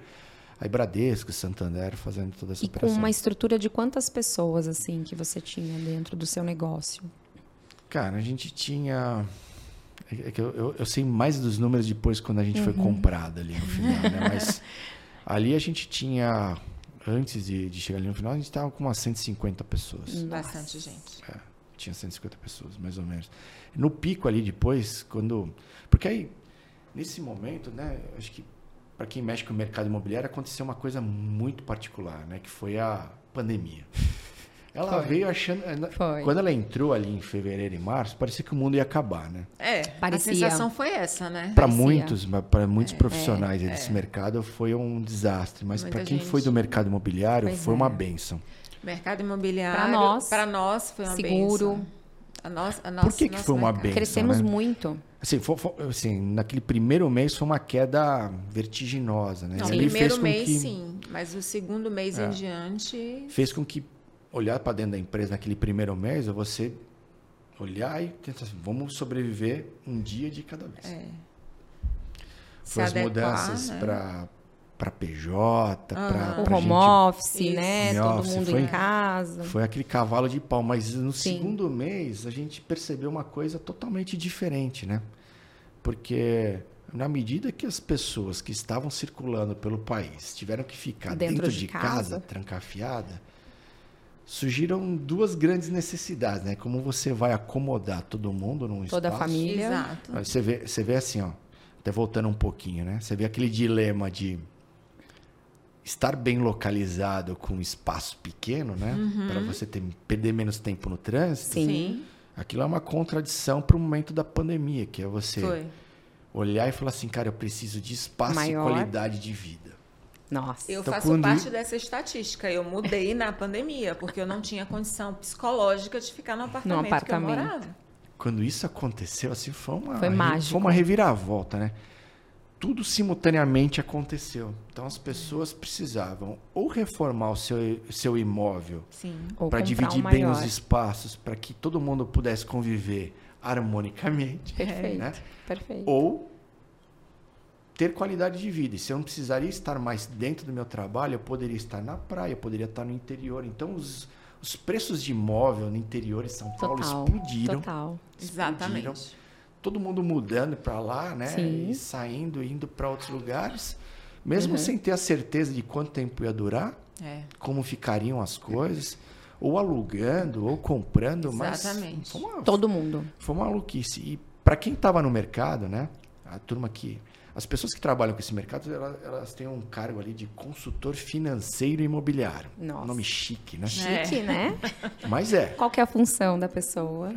Aí Bradesco, Santander fazendo toda essa E com operação. uma estrutura de quantas pessoas assim que você tinha dentro do seu negócio? Cara, a gente tinha... é que eu, eu- eu sei mais dos números depois quando a gente Uhum. foi comprado ali no final, né? Mas ali a gente tinha antes de, de chegar ali no final, a gente estava com umas 150 pessoas. Bastante gente. É, tinha 150 pessoas, mais ou menos. No pico ali depois, quando. Porque aí, nesse momento, né, acho que para quem mexe com o mercado imobiliário, aconteceu uma coisa muito particular, né, que foi a pandemia. Ela Foi. veio achando. eh, Foi. Quando ela entrou ali em fevereiro e março, parecia que o mundo ia acabar, né? É, Parecia. a sensação foi essa, né? Para muitos, para muitos profissionais desse mercado foi um desastre, mas para quem gente. foi do mercado imobiliário Pois foi uma é. benção. Mercado imobiliário. Pra nós. Para nós foi uma Seguro. benção. A nossa, a nossa, Por que que foi uma benção? Crescemos né? muito. Assim, fo- fo- assim, naquele primeiro mês foi uma queda vertiginosa, né? Não, o ali primeiro fez com mês que, sim, mas o segundo mês É. em diante. Fez com que olhar para dentro da empresa naquele primeiro mês, é você olhar e tentar assim, vamos sobreviver um dia de cada vez. É, se Foi as adequar, mudanças né? para para PJ, para O home office, Isso. né? Home Todo office, mundo foi- em casa. Foi aquele cavalo de pau, mas no Sim. segundo mês a gente percebeu uma coisa totalmente diferente, né? Porque na medida que as pessoas que estavam circulando pelo país tiveram que ficar Dentro dentro, de de, casa. casa, trancafiada, surgiram duas grandes necessidades, né? Como você vai acomodar todo mundo num Toda a espaço. família. Exato. Você vê, você vê assim, ó, até voltando um pouquinho, né? Você vê aquele dilema de estar bem localizado com um espaço pequeno, né? Para você ter, perder menos tempo no trânsito. Sim. Sim, Aquilo é uma contradição para o momento da pandemia, que é você foi. olhar e falar assim, cara, eu preciso de espaço Maior. e qualidade de vida. Nossa. Eu Então, faço quando- parte dessa estatística. Eu mudei na pandemia, porque eu não tinha condição psicológica de ficar no apartamento, apartamento. que eu morava. Quando isso aconteceu, assim, foi uma, Foi mágico. foi uma reviravolta, né? Tudo simultaneamente aconteceu. Então as pessoas precisavam ou reformar o seu, seu imóvel Sim. Ou para dividir um bem os espaços, para que todo mundo pudesse conviver harmonicamente, Perfeito. né? Perfeito. ou ter qualidade de vida. E se eu não precisaria estar mais dentro do meu trabalho, eu poderia estar na praia, eu poderia estar no interior. Então os, os preços de imóvel no interior de São Paulo Total. explodiram. Total. explodiram. Exatamente. Todo mundo mudando para lá, né? Sim. E saindo, indo para outros lugares, mesmo Uhum. sem ter a certeza de quanto tempo ia durar, É. como ficariam as coisas, ou alugando, ou comprando, Exatamente. mas foi uma, Todo mundo. foi uma maluquice. E para quem estava no mercado, né? A turma que. As pessoas que trabalham com esse mercado, elas, elas têm um cargo ali de consultor financeiro e imobiliário. Nossa. Nome chique, né? Chique, né? Mas é. Qual que é a função da pessoa?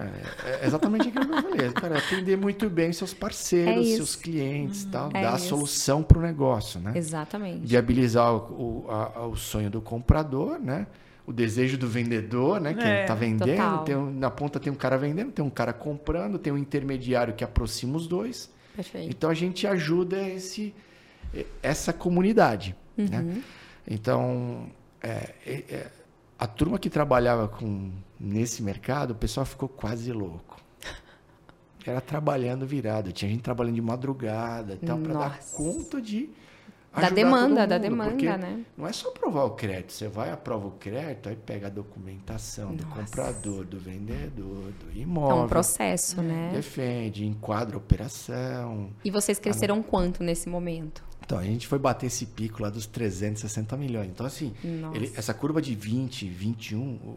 É, é exatamente aquilo que eu falei. Cara, atender muito bem seus parceiros, É seus clientes tal. É dar a isso. solução para o negócio, né? Exatamente. Viabilizar o, o, a- o sonho do comprador, né? O desejo do vendedor, né? Quem É, está vendendo. total. Tem um- na ponta tem um cara vendendo, tem um cara comprando, tem um intermediário que aproxima os dois. Perfeito. Então a gente ajuda esse, essa comunidade. Uhum. Né? Então é, é, é, a turma que trabalhava com, nesse mercado, o pessoal ficou quase louco. Era trabalhando virado. Tinha gente trabalhando de madrugada e tal, para dar conta de. Da demanda, todo da mundo, demanda, né? Não é só aprovar o crédito. Você vai, aprova o crédito, aí pega a documentação do Nossa. comprador, do vendedor, do É imóvel. um processo, né? Defende, enquadra a operação. E vocês cresceram quanto nesse momento? Então, a gente foi bater esse pico lá dos 360 milhões. Então, assim, ele- essa curva de 20, 21, o,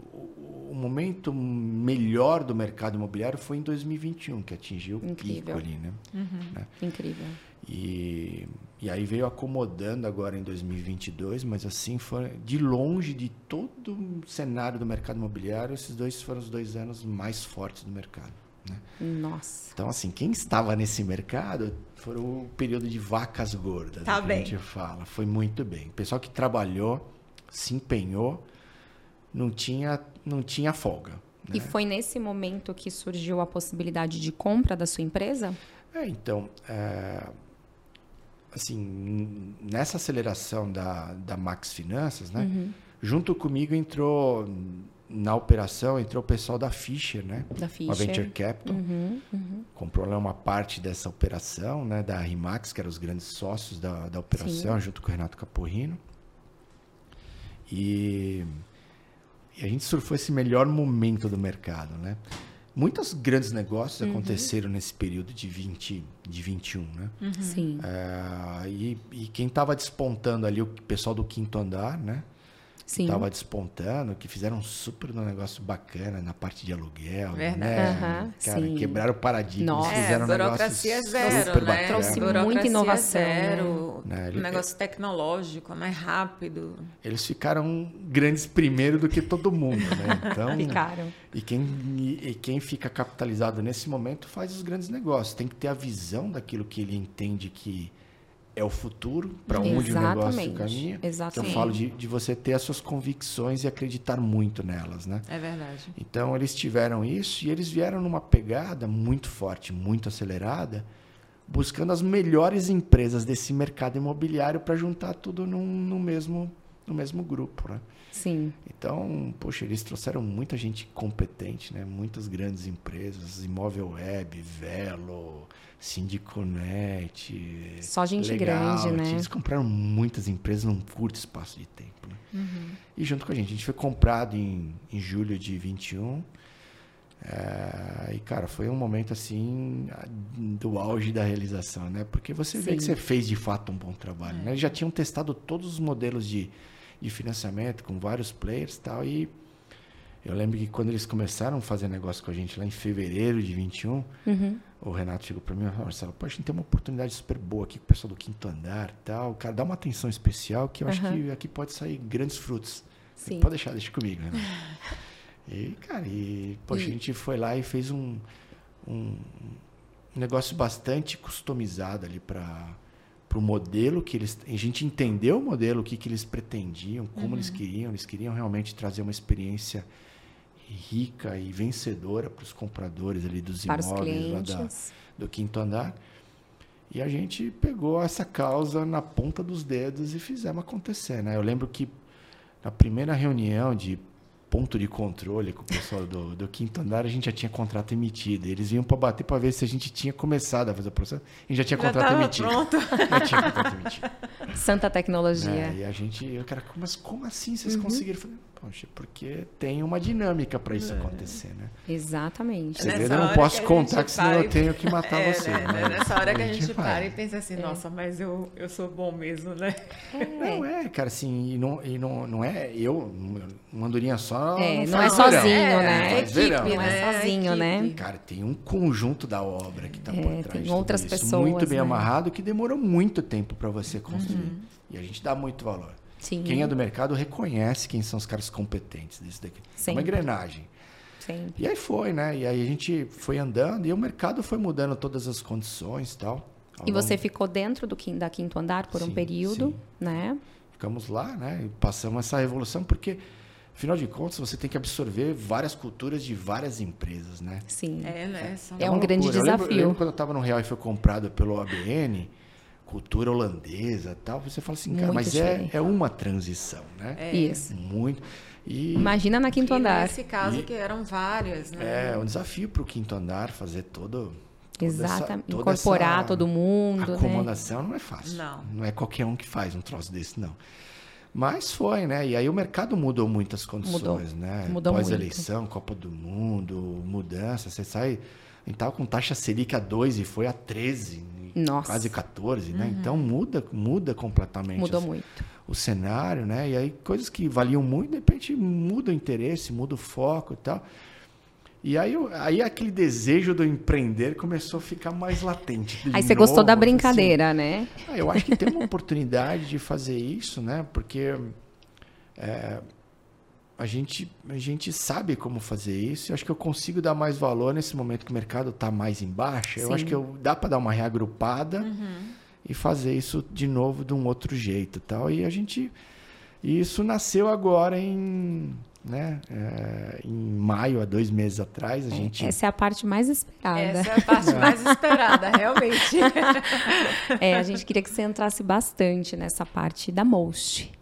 o- o momento melhor do mercado imobiliário foi em 2021, que atingiu o pico ali, né? Incrível. E, e aí veio acomodando agora em 2022, mas assim, foi, de longe de todo o cenário do mercado imobiliário, esses dois foram os dois anos mais fortes do mercado. Né? Nossa. Então, assim, quem estava nesse mercado foi o período de vacas gordas, Tá né, que bem. a gente fala. Foi muito bem. O pessoal que trabalhou, se empenhou, não tinha, não tinha folga. E foi nesse momento que surgiu a possibilidade de compra da sua empresa? É, então, é, assim, nessa aceleração da, da Max Finanças, né? Uhum. Junto comigo entrou, na operação, entrou o pessoal da Fisher, né? Da A Fisher. Venture Capital. Uhum, uhum. comprou lá uma parte dessa operação, né, da Rimax, que eram os grandes sócios da, da operação, junto com o Renato Caporrino. E, e a gente surfou esse melhor momento do mercado, né? Muitos grandes negócios aconteceram nesse período de 20, de 21, né? Sim. É, e, e quem estava despontando ali, o pessoal do quinto andar, né? Sim. Tava despontando, que fizeram um super um negócio bacana na parte de aluguel. Verdade. Né? Aham, Cara, sim. quebraram o paradigma. Nossa. eles É, fizeram um burocracia negócio zero, super né? bacana. Trouxe muita inovação, Zero, né? Um negócio tecnológico, né? Rápido. Eles ficaram grandes primeiro do que todo mundo, né? Então, Ficaram. E quem, e, e quem fica capitalizado nesse momento faz os grandes negócios. Tem que ter a visão daquilo que ele entende que é o futuro, para onde o negócio Exatamente. caminha. Eu Exatamente. falo de, de você ter as suas convicções e acreditar muito nelas, né? É verdade. Então eles tiveram isso e eles vieram numa pegada muito forte, muito acelerada, buscando as melhores empresas desse mercado imobiliário para juntar tudo num, no, mesmo, no mesmo grupo, né? Sim. Então, poxa, eles trouxeram muita gente competente, né? Muitas grandes empresas, Imóvel Web, Velo, Sindiconet. Só gente Legal. grande, né? Eles compraram muitas empresas num curto espaço de tempo. Né? Uhum. E junto com a gente, a gente foi comprado em, em julho de 21. É, e, cara, foi um momento assim do auge da realização, né? Porque você vê Sim. que você fez de fato um bom trabalho, né? Eles já tinham testado todos os modelos de, de financiamento com vários players e tal. Eu lembro que quando eles começaram a fazer negócio com a gente lá em fevereiro de 21, Uhum. o Renato chegou para mim e falou: Marcelo, pô, a gente tem uma oportunidade super boa aqui com o pessoal do quinto andar e tal. Cara, dá uma atenção especial que eu acho Aham. que aqui pode sair grandes frutos. Sim. Pode deixar, deixa comigo. Renato. e, cara, e, poxa, E- a gente foi lá e fez um, um negócio bastante customizado ali para o modelo que eles. A gente entendeu o modelo, o que, que eles pretendiam, como eles queriam. Eles queriam realmente trazer uma experiência rica e vencedora para os compradores ali dos Para imóveis lá da, do quinto andar. E a gente pegou essa causa na ponta dos dedos e fizemos acontecer, né? Eu lembro que na primeira reunião de ponto de controle com o pessoal do, do quinto andar, a gente já tinha contrato emitido. Eles vinham para bater para ver se a gente tinha começado a fazer o processo. A gente já tinha Já contrato emitido. pronto. Já tinha contrato emitido. Santa tecnologia. É, e a gente, eu, cara, mas como assim Uhum. vocês conseguiram? Eu falei, poxa, porque tem uma dinâmica para É. isso acontecer, né? Exatamente. Nessa Segredo eu não posso que contar, que senão eu tenho que matar É, você. né? né? Nessa hora que a gente para e pensa assim, nossa, mas eu, eu sou bom mesmo, né? Não é, cara, assim, e não, e não, não é eu, uma andorinha só. É, não faz é verão. sozinho, É, né? Faz verão. Não é sozinho, né? equipe. Cara, tem um conjunto da obra que está É, por trás. tem outras isso, pessoas, Muito bem né? amarrado, que demorou muito tempo para você construir. Uhum. E a gente dá muito valor. Sim. Quem é do mercado reconhece quem são os caras competentes desse daqui. É Sim. uma engrenagem. Sim. E aí foi, né? E aí a gente foi andando e o mercado foi mudando todas as condições e tal. E você longo- ficou dentro do da quinto andar por um Sim, período, sim. né? ficamos lá, né? E passamos essa revolução porque, afinal de contas, você tem que absorver várias culturas de várias empresas, né? Sim. É, né? É uma um grande loucura. Eu lembro- Eu desafio. lembro, quando eu estava no Real e foi comprado pelo OBN, cultura holandesa e tal, você fala assim, cara, Muito mas é, é uma transição, né? É. Isso. Muito. E Imagina na quinto E andar. nesse caso E- que eram várias, né? é um desafio para o quinto andar fazer todo. essa- Exatamente. Incorporar essa todo mundo, né? acomodação não é fácil. Não. Não é qualquer um que faz um troço desse, não. Mas foi, né? E aí o mercado mudou muitas condições, Mudou. né? Mudou muito. Pós-eleição, Copa do Mundo, mudança. Você sai. A gente tava com taxa Selic a 2 e foi a 13, Nossa. quase 14, né? Então muda, muda completamente Mudou as- muito. o cenário, né? E aí coisas que valiam muito, de repente muda o interesse, muda o foco e tal. E aí, aí aquele desejo do empreender começou a ficar mais latente. Aí você gostou da novo, assim. brincadeira, né? Ah, eu acho que tem uma oportunidade de fazer isso, né? Porque é, a, gente, a gente sabe como fazer isso. Eu acho que eu consigo dar mais valor nesse momento que o mercado está mais em baixa. Eu acho que eu, dá para dar uma reagrupada e fazer isso de novo de um outro jeito, tal. E a gente e isso nasceu agora em né, é, em maio, há dois meses atrás, a gente Essa é a parte mais esperada. Essa é a parte mais esperada, realmente. É, a gente queria que você entrasse bastante nessa parte da Most.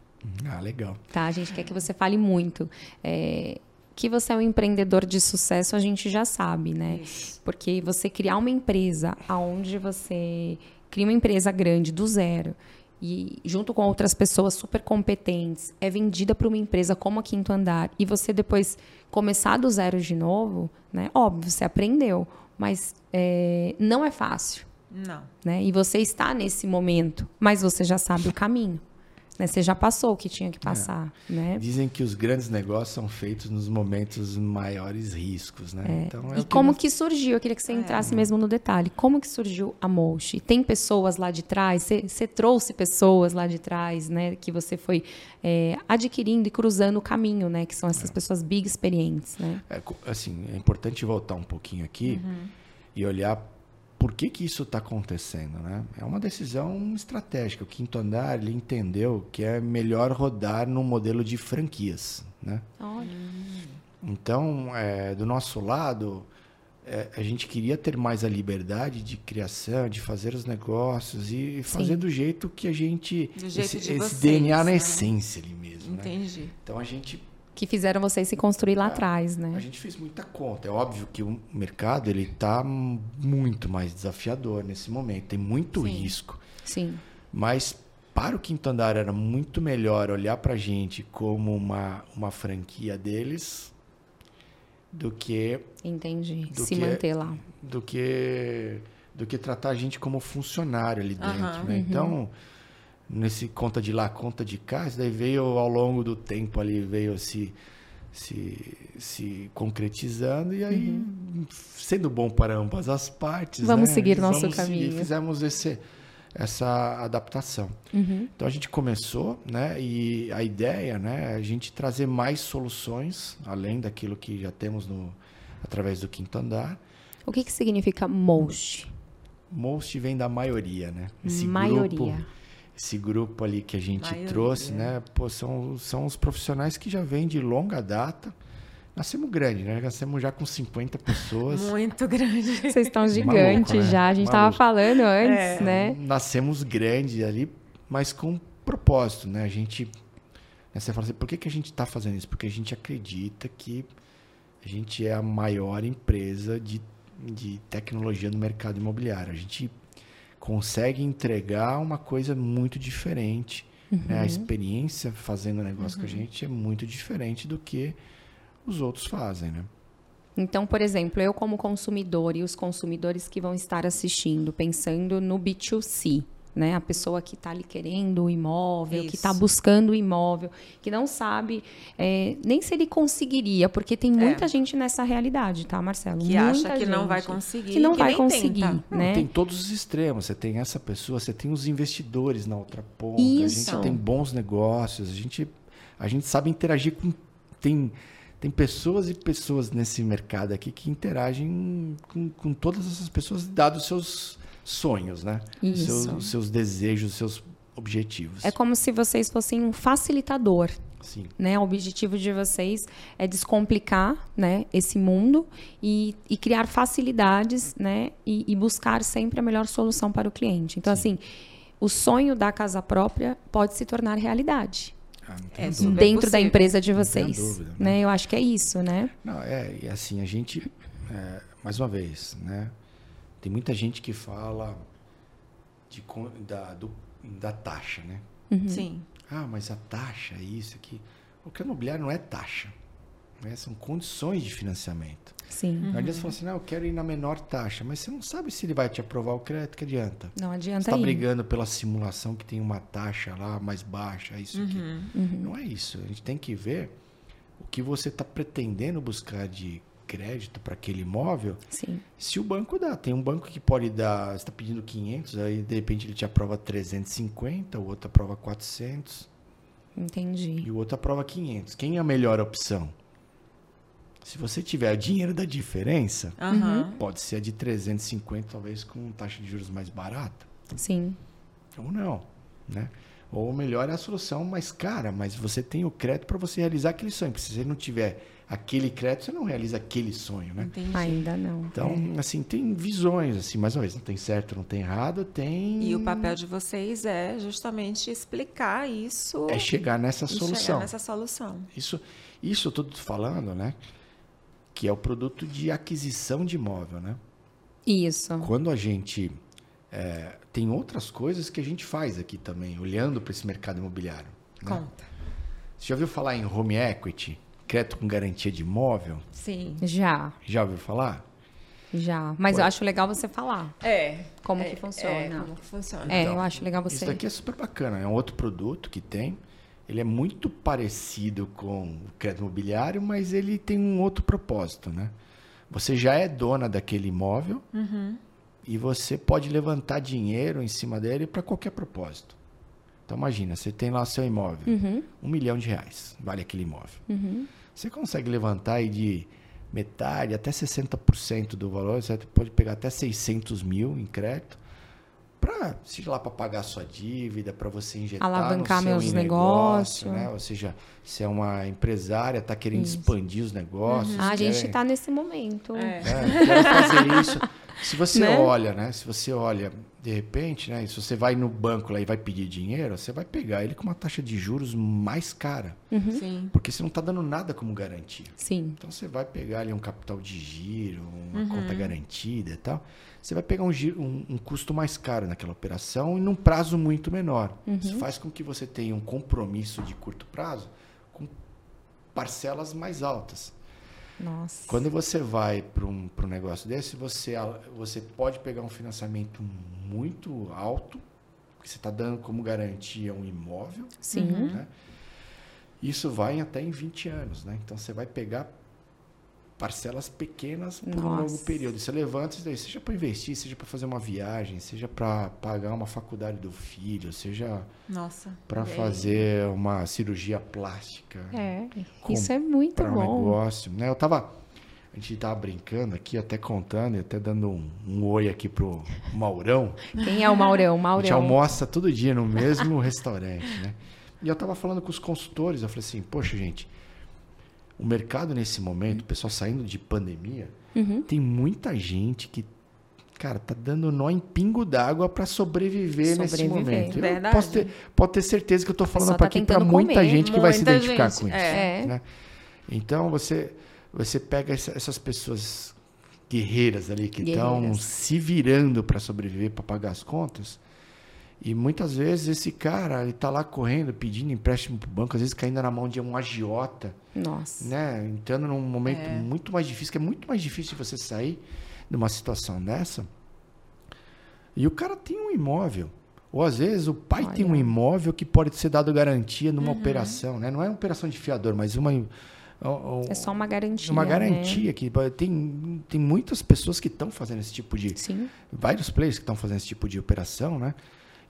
Ah legal tá? A gente quer que você fale muito. É, que você é um empreendedor de sucesso, a gente já sabe, né? Isso. Porque você criar uma empresa aonde você cria uma empresa grande do zero e junto com outras pessoas super competentes é vendida para uma empresa como a Quinto Andar e você depois começar do zero de novo, né? Óbvio, você aprendeu, mas é, não é fácil, Não. né? E você está nesse momento, mas você já sabe o caminho. Né? Você já passou o que tinha que passar, né? Dizem que os grandes negócios são feitos nos momentos maiores riscos, né? Então, é E que como nós- que surgiu? Eu queria que você entrasse mesmo no detalhe. Como que surgiu a Moshi? Tem pessoas lá de trás? Você, você trouxe pessoas lá de trás, né? Que você foi é, adquirindo e cruzando o caminho, né? Que são essas pessoas big experientes, né? É, assim, é importante voltar um pouquinho aqui e olhar por que que isso está acontecendo, né? É uma decisão estratégica. O Quinto Andar, ele entendeu que é melhor rodar num modelo de franquias, né? Olha. Então, é, do nosso lado, é, a gente queria ter mais a liberdade de criação, de fazer os negócios e fazer do jeito que a gente... Do jeito esse, de esse vocês, DNA na né? essência ali mesmo, né? Entendi. Então, a gente Que fizeram vocês se construir lá É, atrás, A né? gente fez muita conta. É óbvio que o mercado ele está muito mais desafiador nesse momento. Tem muito Sim. risco. Sim. Mas para o Quinto Andar era muito melhor olhar para a gente como uma, uma franquia deles do que Entendi. Do se que- manter lá. do que do que tratar a gente como funcionário ali dentro, Aham. né? Então, nesse conta de lá, conta de cá, isso daí veio ao longo do tempo ali, veio se se, se concretizando e aí sendo bom para ambas as partes, Vamos né? seguir nosso Vamos caminho. Seguir, fizemos esse essa adaptação. Uhum. Então a gente começou, né? E a ideia, né, é a gente trazer mais soluções além daquilo que já temos no através do quinto andar. O que, que significa Moshi? Most vem da maioria, né? Maioria. grupo, esse grupo ali que a gente Maioria. trouxe, né? Pô, são, são os profissionais que já vêm de longa data. Nascemos grande, né? Nascemos já com 50 pessoas. Muito grande. Vocês estão gigantes Maluco, né? já. A gente tava Maluco. falando antes, É. né? Nascemos grande ali, mas com propósito, né? A gente. né, Você fala assim, por que, que a gente está fazendo isso? Porque a gente acredita que a gente é a maior empresa de, de tecnologia no mercado imobiliário. A gente consegue entregar uma coisa muito diferente. né? A experiência fazendo negócio com a gente é muito diferente do que os outros fazem, né? Então, por exemplo, eu como consumidor e os consumidores que vão estar assistindo, pensando no B2C, né? A pessoa que está ali querendo o imóvel, que está Isso. buscando o imóvel, que não sabe é, nem se ele conseguiria, porque tem muita gente nessa realidade, tá, Marcelo? É. Que muita acha que não vai conseguir, Que não que vai nem conseguir, tenta. Não, né? Tem todos os extremos. Você tem essa pessoa, você tem os investidores na outra ponta. A Isso. gente tem bons negócios. A gente, a gente sabe interagir com. Tem, tem pessoas e pessoas nesse mercado aqui que interagem com, com todas essas pessoas, dados os seus sonhos, né? Os Isso. Seus, os seus desejos, os seus objetivos. É como se vocês fossem um facilitador Sim. né? O objetivo de vocês é descomplicar, né, esse mundo e, e criar facilidades, né, e, e buscar sempre a melhor solução para o cliente. Então, assim, o sonho da casa própria pode se tornar realidade Ah, É super dentro da empresa de vocês, dúvida, né? né? Eu acho que é isso, né? Não, é, e assim, a gente, é, mais uma vez, né? Tem muita gente que fala de, da, do- da taxa, né? Sim. Ah, mas a taxa, isso aqui. O que é imobiliário não é taxa. Né? São condições de financiamento. Sim. Não adianta você falar assim, não, eu quero ir na menor taxa, mas você não sabe se ele vai te aprovar o crédito, que adianta. Não Você adianta está ir. brigando pela simulação que tem uma taxa lá mais baixa, isso aqui. Uhum. Não é isso. A gente tem que ver o que você está pretendendo buscar de crédito para aquele imóvel. Sim. Se o banco dá, tem um banco que pode dar, você está pedindo 500, aí de repente ele te aprova 350, o outro aprova 400 Entendi. e o outro aprova 500. Quem é a melhor opção? Se você tiver o dinheiro da diferença, Aham. pode ser a de 350, talvez com taxa de juros mais barata. Sim. Ou não, né? Ou melhor é a solução mais cara, mas você tem o crédito para você realizar aquele sonho. Porque se você não tiver aquele crédito, você não realiza aquele sonho, né? Entendi. Ainda não. Então, assim, tem visões, assim, mais uma vez, não tem certo, não tem errado, tem... E o papel de vocês é justamente explicar isso É chegar nessa e chegar solução. nessa solução. Isso, isso eu estou falando, né? Que é o produto de aquisição de imóvel, né? Isso. Quando a gente... é, tem outras coisas que a gente faz aqui também, olhando para esse mercado imobiliário. né? Conta. Você já ouviu falar em home equity? Crédito com garantia de imóvel? Sim. Já. Já ouviu falar? Já. Mas eu acho legal você falar É. como é, que funciona. É, como que funciona. É, Então, eu acho legal você. Isso daqui é super bacana. É um outro produto que tem. Ele é muito parecido com o crédito imobiliário, mas ele tem um outro propósito, né? Você já é dona daquele imóvel e você pode levantar dinheiro em cima dele para qualquer propósito. Então imagina, você tem lá o seu imóvel, um milhão de reais vale aquele imóvel. Você consegue levantar aí de metade até 60% do valor, você pode pegar até 600 mil em crédito para, seja lá para pagar a sua dívida, para você injetar Alavancar no seu meus negócio, negócios. né? Ou seja, se é uma empresária, está querendo expandir os negócios. Ah, a gente quer- tá nesse momento. É. é, quero fazer isso. Se você Né? olha, né? Se você olha, de repente, né? Se você vai no banco lá e vai pedir dinheiro, você vai pegar ele com uma taxa de juros mais cara. Sim. Porque você não está dando nada como garantia. Sim. Então você vai pegar ali um capital de giro, uma conta garantida e tal. Você vai pegar um, giro- um- um custo mais caro naquela operação e num prazo muito menor. Isso faz com que você tenha um compromisso de curto prazo com parcelas mais altas. Nossa. Quando você vai para um, pra um negócio desse, você, você pode pegar um financiamento muito alto, que você está dando como garantia um imóvel. Sim. Né? Isso vai até em 20 anos. Né? Então você vai pegar parcelas pequenas por um Nossa. longo período. Você levanta isso daí, seja para investir, seja para fazer uma viagem, seja para pagar uma faculdade do filho, seja para fazer uma cirurgia plástica É. Isso é muito para um bom. negócio, né? Eu tava a gente tava brincando aqui, até contando, e até dando um, um oi aqui pro Maurão. Quem é o Maurão? A gente Maurão. almoça todo dia no mesmo restaurante, né? E eu tava falando com os consultores, eu falei assim, poxa, gente, o mercado nesse momento, o pessoal saindo de pandemia, Uhum. tem muita gente que, cara, tá dando nó em pingo d'água para sobreviver, nesse Sobreviver, momento. Eu verdade. posso ter, pode ter certeza que eu tô falando para tá aqui para muita comer, gente que vai se identificar gente, com isso. é. né? Então você você pega essa- essas pessoas guerreiras ali que estão se virando para sobreviver, para pagar as contas. E muitas vezes esse cara, ele tá lá correndo, pedindo empréstimo pro banco, às vezes caindo na mão de um agiota, Nossa. né? Entrando num momento É. muito mais difícil, que é muito mais difícil você sair de uma situação dessa. E o cara tem um imóvel. Ou às vezes o pai tem um Olha. imóvel que pode ser dado garantia numa Uhum. operação, né? Não é uma operação de fiador, mas uma um- É só uma garantia. uma né? garantia que tem tem muitas pessoas que estão fazendo esse tipo de Sim. vários players que estão fazendo esse tipo de operação, né?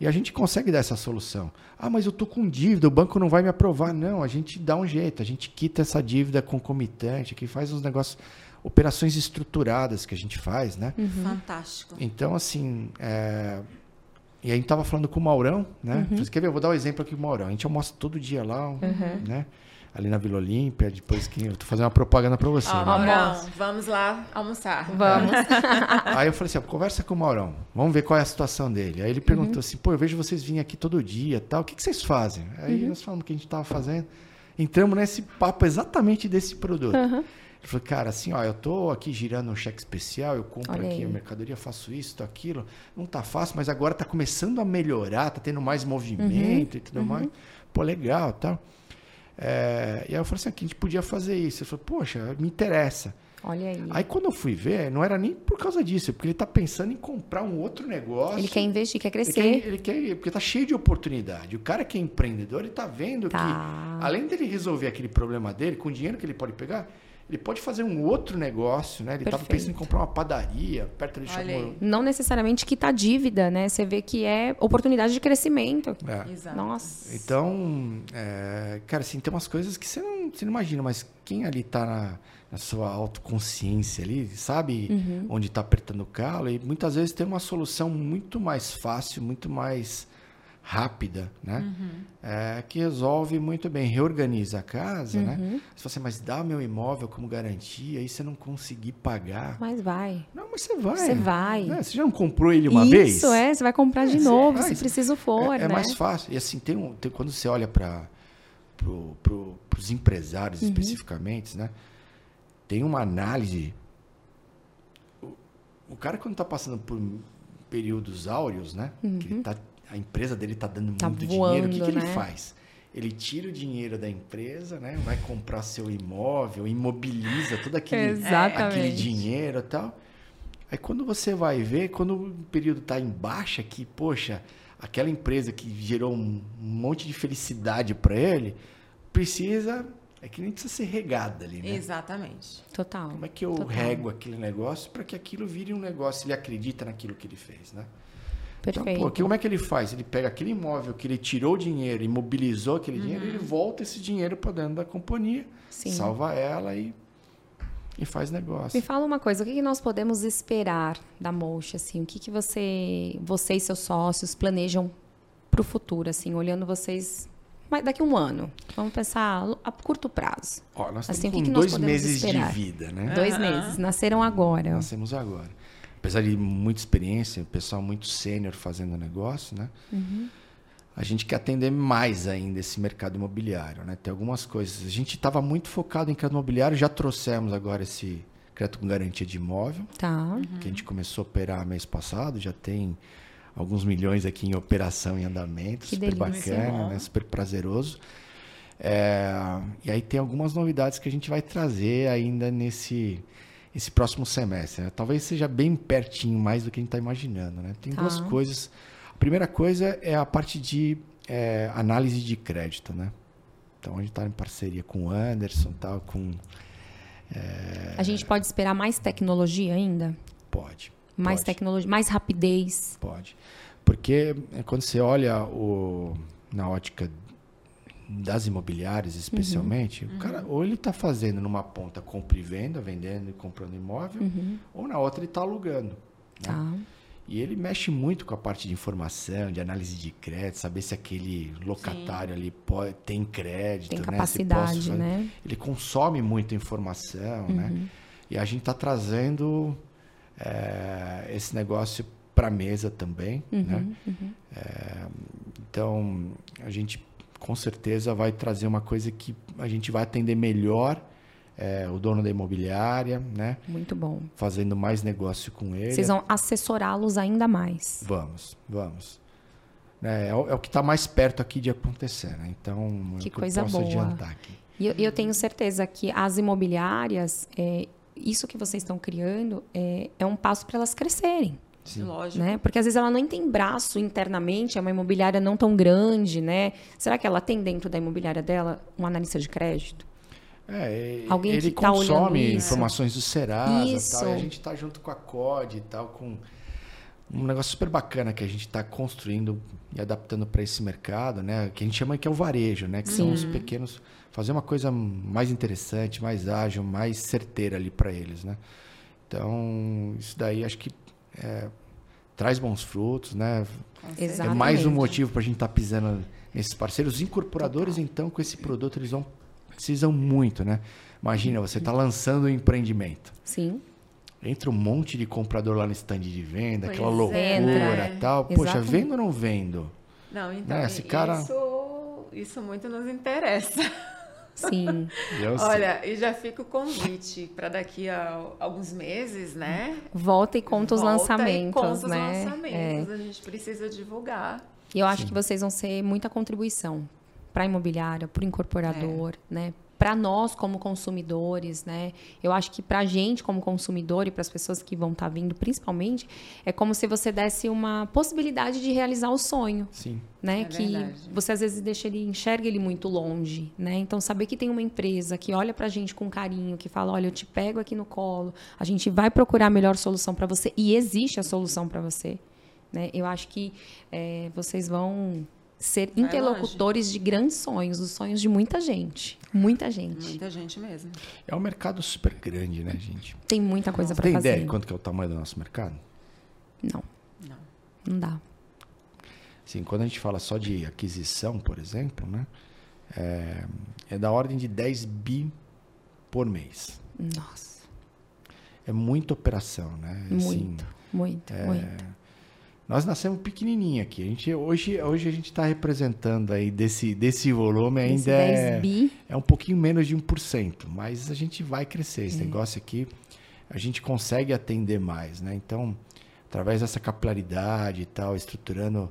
E a gente consegue dar essa solução. Ah, mas eu tô com dívida, o banco não vai me aprovar. Não, a gente dá um jeito, a gente quita essa dívida concomitante, que faz uns negócios, operações estruturadas que a gente faz, né? Uhum. Fantástico. Então, assim, é... e a gente tava falando com o Maurão, né? Uhum. Quer ver? Eu vou dar um exemplo aqui com o Maurão. A gente almoça todo dia lá, né? Ali na Vila Olímpia, depois que eu tô fazendo uma propaganda para você. Ó, né? Maurão, vamos lá almoçar. Vamos. Aí eu falei assim, ó, conversa com o Maurão, vamos ver qual é a situação dele. Aí ele perguntou assim, pô, eu vejo vocês virem aqui todo dia tal, o que, que vocês fazem? Aí nós falamos o que a gente estava fazendo, entramos nesse papo exatamente desse produto. Ele falou, cara, assim, ó, eu tô aqui girando um cheque especial, eu compro Olha aqui aí. a mercadoria, faço isso, aquilo, não tá fácil, mas agora tá começando a melhorar, tá tendo mais movimento e tudo mais. Pô, legal tal. É, e aí eu falei assim, aqui a gente podia fazer isso. Ele falou, poxa, me interessa. Olha aí. Aí quando eu fui ver, não era nem por causa disso, porque ele tá pensando em comprar um outro negócio. Ele quer investir, quer Ele crescer. quer, ele quer- porque tá cheio de oportunidade. O cara que é empreendedor, ele tá vendo Tá. que além dele resolver aquele problema dele, com o dinheiro que ele pode pegar, ele pode fazer um outro negócio, né? Ele tava Perfeito. pensando em comprar uma padaria, perto Olha chamou. Não necessariamente quitar dívida, né? Você vê que é oportunidade de crescimento. É. Exato. Nossa. Então, é, cara, assim, tem umas coisas que você não, você não imagina, mas quem ali tá na, na sua autoconsciência ali, sabe Uhum. onde tá apertando o calo, e muitas vezes tem uma solução muito mais fácil, muito mais rápida, né? Uhum. É, que resolve muito bem, reorganiza a casa, Uhum. né? Se você, mas dá meu imóvel como garantia, aí você não conseguir pagar. Mas vai. Não, mas você vai. Você vai. né? Você já não comprou ele uma Isso, vez? é. Você vai comprar de É, novo, você se vai. preciso for, é, é né? mais fácil. E assim, tem um, tem- quando você olha para pro, pro, os empresários Uhum. especificamente, né? Tem uma análise. O, o cara, quando está passando por períodos áureos, né? Que ele tá, a empresa dele está dando. Tá muito dinheiro, o que, que voando, ele né? faz? Ele tira o dinheiro da empresa, né? Vai comprar seu imóvel, imobiliza todo aquele, aquele dinheiro e tal. Aí quando você vai ver, quando o período está em baixa, que, poxa, aquela empresa que gerou um monte de felicidade para ele, precisa. É que nem precisa ser regada ali, né? Exatamente. Total. Como é que eu Total. rego aquele negócio para que aquilo vire um negócio, ele acredita naquilo que ele fez, né? Perfeito. Então, pô, que- como é que ele faz? Ele pega aquele imóvel que ele tirou dinheiro, imobilizou aquele dinheiro, ele volta esse dinheiro para dentro da companhia, Sim. salva ela e, e faz negócio. Me fala uma coisa, o que, que nós podemos esperar da Mocha, assim? O que, que você, você e seus sócios planejam para o futuro, assim, olhando vocês daqui a um ano? Vamos pensar a curto prazo. Ó, nós Assim, o que que nós dois podemos meses esperar? de vida, né? Dois meses, nasceram agora. Nascemos agora. Apesar de muita experiência, o pessoal muito sênior fazendo negócio, né? Uhum. A gente quer atender mais ainda esse mercado imobiliário, né? Tem algumas coisas. A gente estava muito focado em crédito imobiliário, já trouxemos agora esse crédito com garantia de imóvel, Tá. que a gente começou a operar mês passado, já tem alguns milhões aqui em operação em andamento, Que super delícia. bacana, né? super prazeroso. É, e aí tem algumas novidades que a gente vai trazer ainda nesse esse próximo semestre. né? Talvez seja bem pertinho mais do que a gente está imaginando. Né? Tem Tá. duas coisas. A primeira coisa é a parte de é, análise de crédito. Né? Então a gente está em parceria com o Anderson, tal, com A gente pode esperar mais tecnologia ainda? pode. Mais pode. tecnologia, mais rapidez. Pode. Porque é, quando você olha o, na ótica das imobiliárias, especialmente, o cara ou ele está fazendo numa ponta compra e venda, vendendo e comprando imóvel, ou na outra ele está alugando. né? Tá. E ele mexe muito com a parte de informação, de análise de crédito, saber se aquele locatário ali pode, tem crédito, Tem né? Capacidade, fazer- né? Ele consome muita informação, né? E a gente está trazendo é, esse negócio para a mesa também, né? É, então, a gente com certeza vai trazer uma coisa que a gente vai atender melhor é, o dono da imobiliária, né? Muito bom. Fazendo mais negócio com ele. Vocês vão assessorá-los ainda mais. Vamos, vamos. É, é o, é o que está mais perto aqui de acontecer, né? Então, Que coisa eu posso boa. adiantar aqui. E eu, eu tenho certeza que as imobiliárias, é, isso que vocês estão criando, é, é um passo para elas crescerem. Lógico. Né? Porque às vezes ela nem tem braço internamente, é uma imobiliária não tão grande, né? Será que ela tem dentro da imobiliária dela um analista de crédito? É, Alguém ele que tá consome isso. informações do Serasa Isso. e tal, e a gente está junto com a COD e tal, com um negócio super bacana que a gente está construindo e adaptando para esse mercado, né? Que a gente chama que é o varejo, né? Que são os pequenos fazer uma coisa mais interessante, mais ágil, mais certeira ali para eles, né? Então isso daí acho que é, traz bons frutos, né? Exatamente. É mais um motivo para a gente estar pisando nesses parceiros. Os incorporadores, então, com esse produto, eles vão precisam muito, né? Imagina, você está lançando um empreendimento. Sim. Entra um monte de comprador lá no stand de venda, Pois aquela é, loucura né? e tal. Poxa, Exatamente. vendo ou não vendo? Não, então, Né, esse cara- isso, isso muito nos interessa. Sim. Olha, e já fica o convite para daqui a alguns meses, né? Volta e conta os Volta lançamentos, e conta os né? lançamentos. A gente precisa divulgar. E eu acho que vocês vão ser muita contribuição para a imobiliária, para o incorporador, É. né? Para nós como consumidores, né? Eu acho que para a gente como consumidor e para as pessoas que vão estar vindo, principalmente, é como se você desse uma possibilidade de realizar o sonho, Sim. né? É que verdade. você às vezes deixa ele enxerga ele muito longe, né? Então saber que tem uma empresa que olha pra gente com carinho, que fala, olha, eu te pego aqui no colo, a gente vai procurar a melhor solução para você e existe a solução para você, né? Eu acho que é, vocês vão ser Vai interlocutores de grandes sonhos, os sonhos de muita gente, muita gente. Muita gente mesmo. É um mercado super grande, né, gente? Tem muita coisa para Tem fazer. ideia de quanto que é o tamanho do nosso mercado? Não, Não. não dá. Assim, quando a gente fala só de aquisição, por exemplo, né? É, é da ordem de 10 bi por mês. Nossa, É muita operação, né? Assim, muito, muito, é, muito. Nós nascemos pequenininho aqui. A gente, hoje, hoje a gente está representando aí desse, desse volume ainda 10 é, é um pouquinho menos de 1%, mas a gente vai crescer. É. Esse negócio aqui, a gente consegue atender mais, né? Então, através dessa capilaridade e tal, estruturando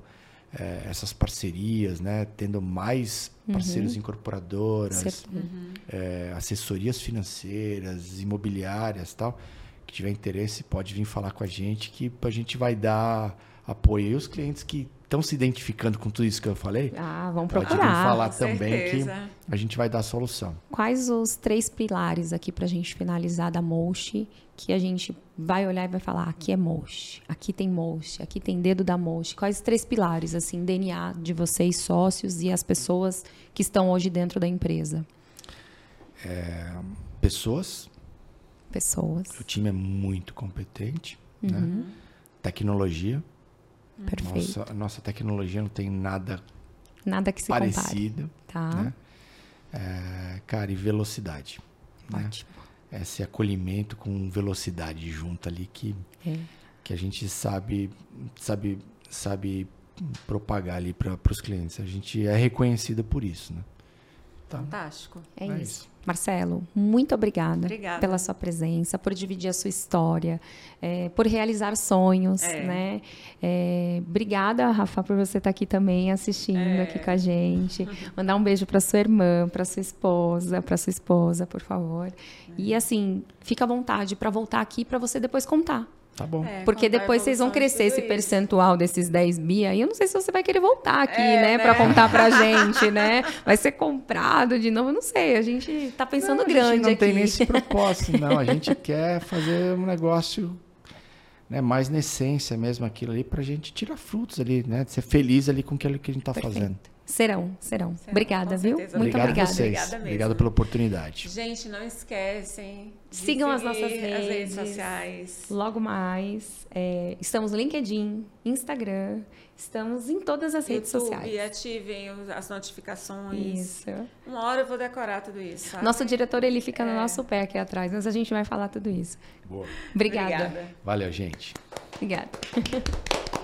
eh, essas parcerias, né? Tendo mais parceiros incorporadoras, Certo. eh, assessorias financeiras, imobiliárias e tal, que tiver interesse pode vir falar com a gente que a gente vai dar apoio. E os clientes que estão se identificando com tudo isso que eu falei, Ah, vamos pode vir procurar. falar Com também que a gente vai dar a solução. Quais os três pilares aqui pra gente finalizar da Moshi que a gente vai olhar e vai falar, aqui é Moshi, aqui tem Moshi, aqui tem dedo da Moshi. Quais os três pilares, assim, DNA de vocês, sócios e as pessoas que estão hoje dentro da empresa? Pessoas, Pessoas. o time é muito competente, né? Tecnologia, Perfeito. nossa, nossa tecnologia não tem nada Nada que se compare. parecido, Tá? né? É, cara, e velocidade. né? Ótimo. Esse acolhimento com velocidade junto ali que, É. que a gente sabe, sabe, sabe propagar ali para os clientes. A gente é reconhecido por isso, né? Tá. Fantástico. É, É isso. isso. Marcelo, muito obrigada, Obrigada. pela sua presença, por dividir a sua história, é, por realizar sonhos, É. né? É, obrigada, Rafa, por você estar aqui também assistindo É. aqui com a gente. Mandar um beijo para sua irmã, para sua esposa, para sua esposa, por favor. E assim, fica à vontade para voltar aqui para você depois contar. Tá bom. É, Porque a depois vocês vão crescer esse isso. percentual desses 10 bi aí. Eu não sei se você vai querer voltar aqui, É, né? né? Pra contar pra gente, né? Vai ser comprado de novo. Eu não sei. A gente tá pensando Não, a grande gente não aqui. tem nem esse propósito, não. A gente quer fazer um negócio né, mais na essência mesmo, aquilo ali, pra gente tirar frutos ali, né? Ser feliz ali com aquilo que a gente tá Perfeito. fazendo. Serão, serão. Serão, obrigada, com viu? certeza. Muito Obrigado obrigada. a vocês. Obrigada mesmo. Obrigado pela oportunidade. Gente, não esquecem. Sigam as nossas As redes redes. sociais. Logo mais, é, estamos no LinkedIn, Instagram, estamos em todas as redes YouTube, sociais. ativem os- as notificações. Isso. Uma hora eu vou decorar tudo isso. sabe? Nosso diretor, ele fica no É. nosso pé aqui atrás, mas a gente vai falar tudo isso. Boa. Obrigada. Obrigada. Valeu, gente. Obrigada.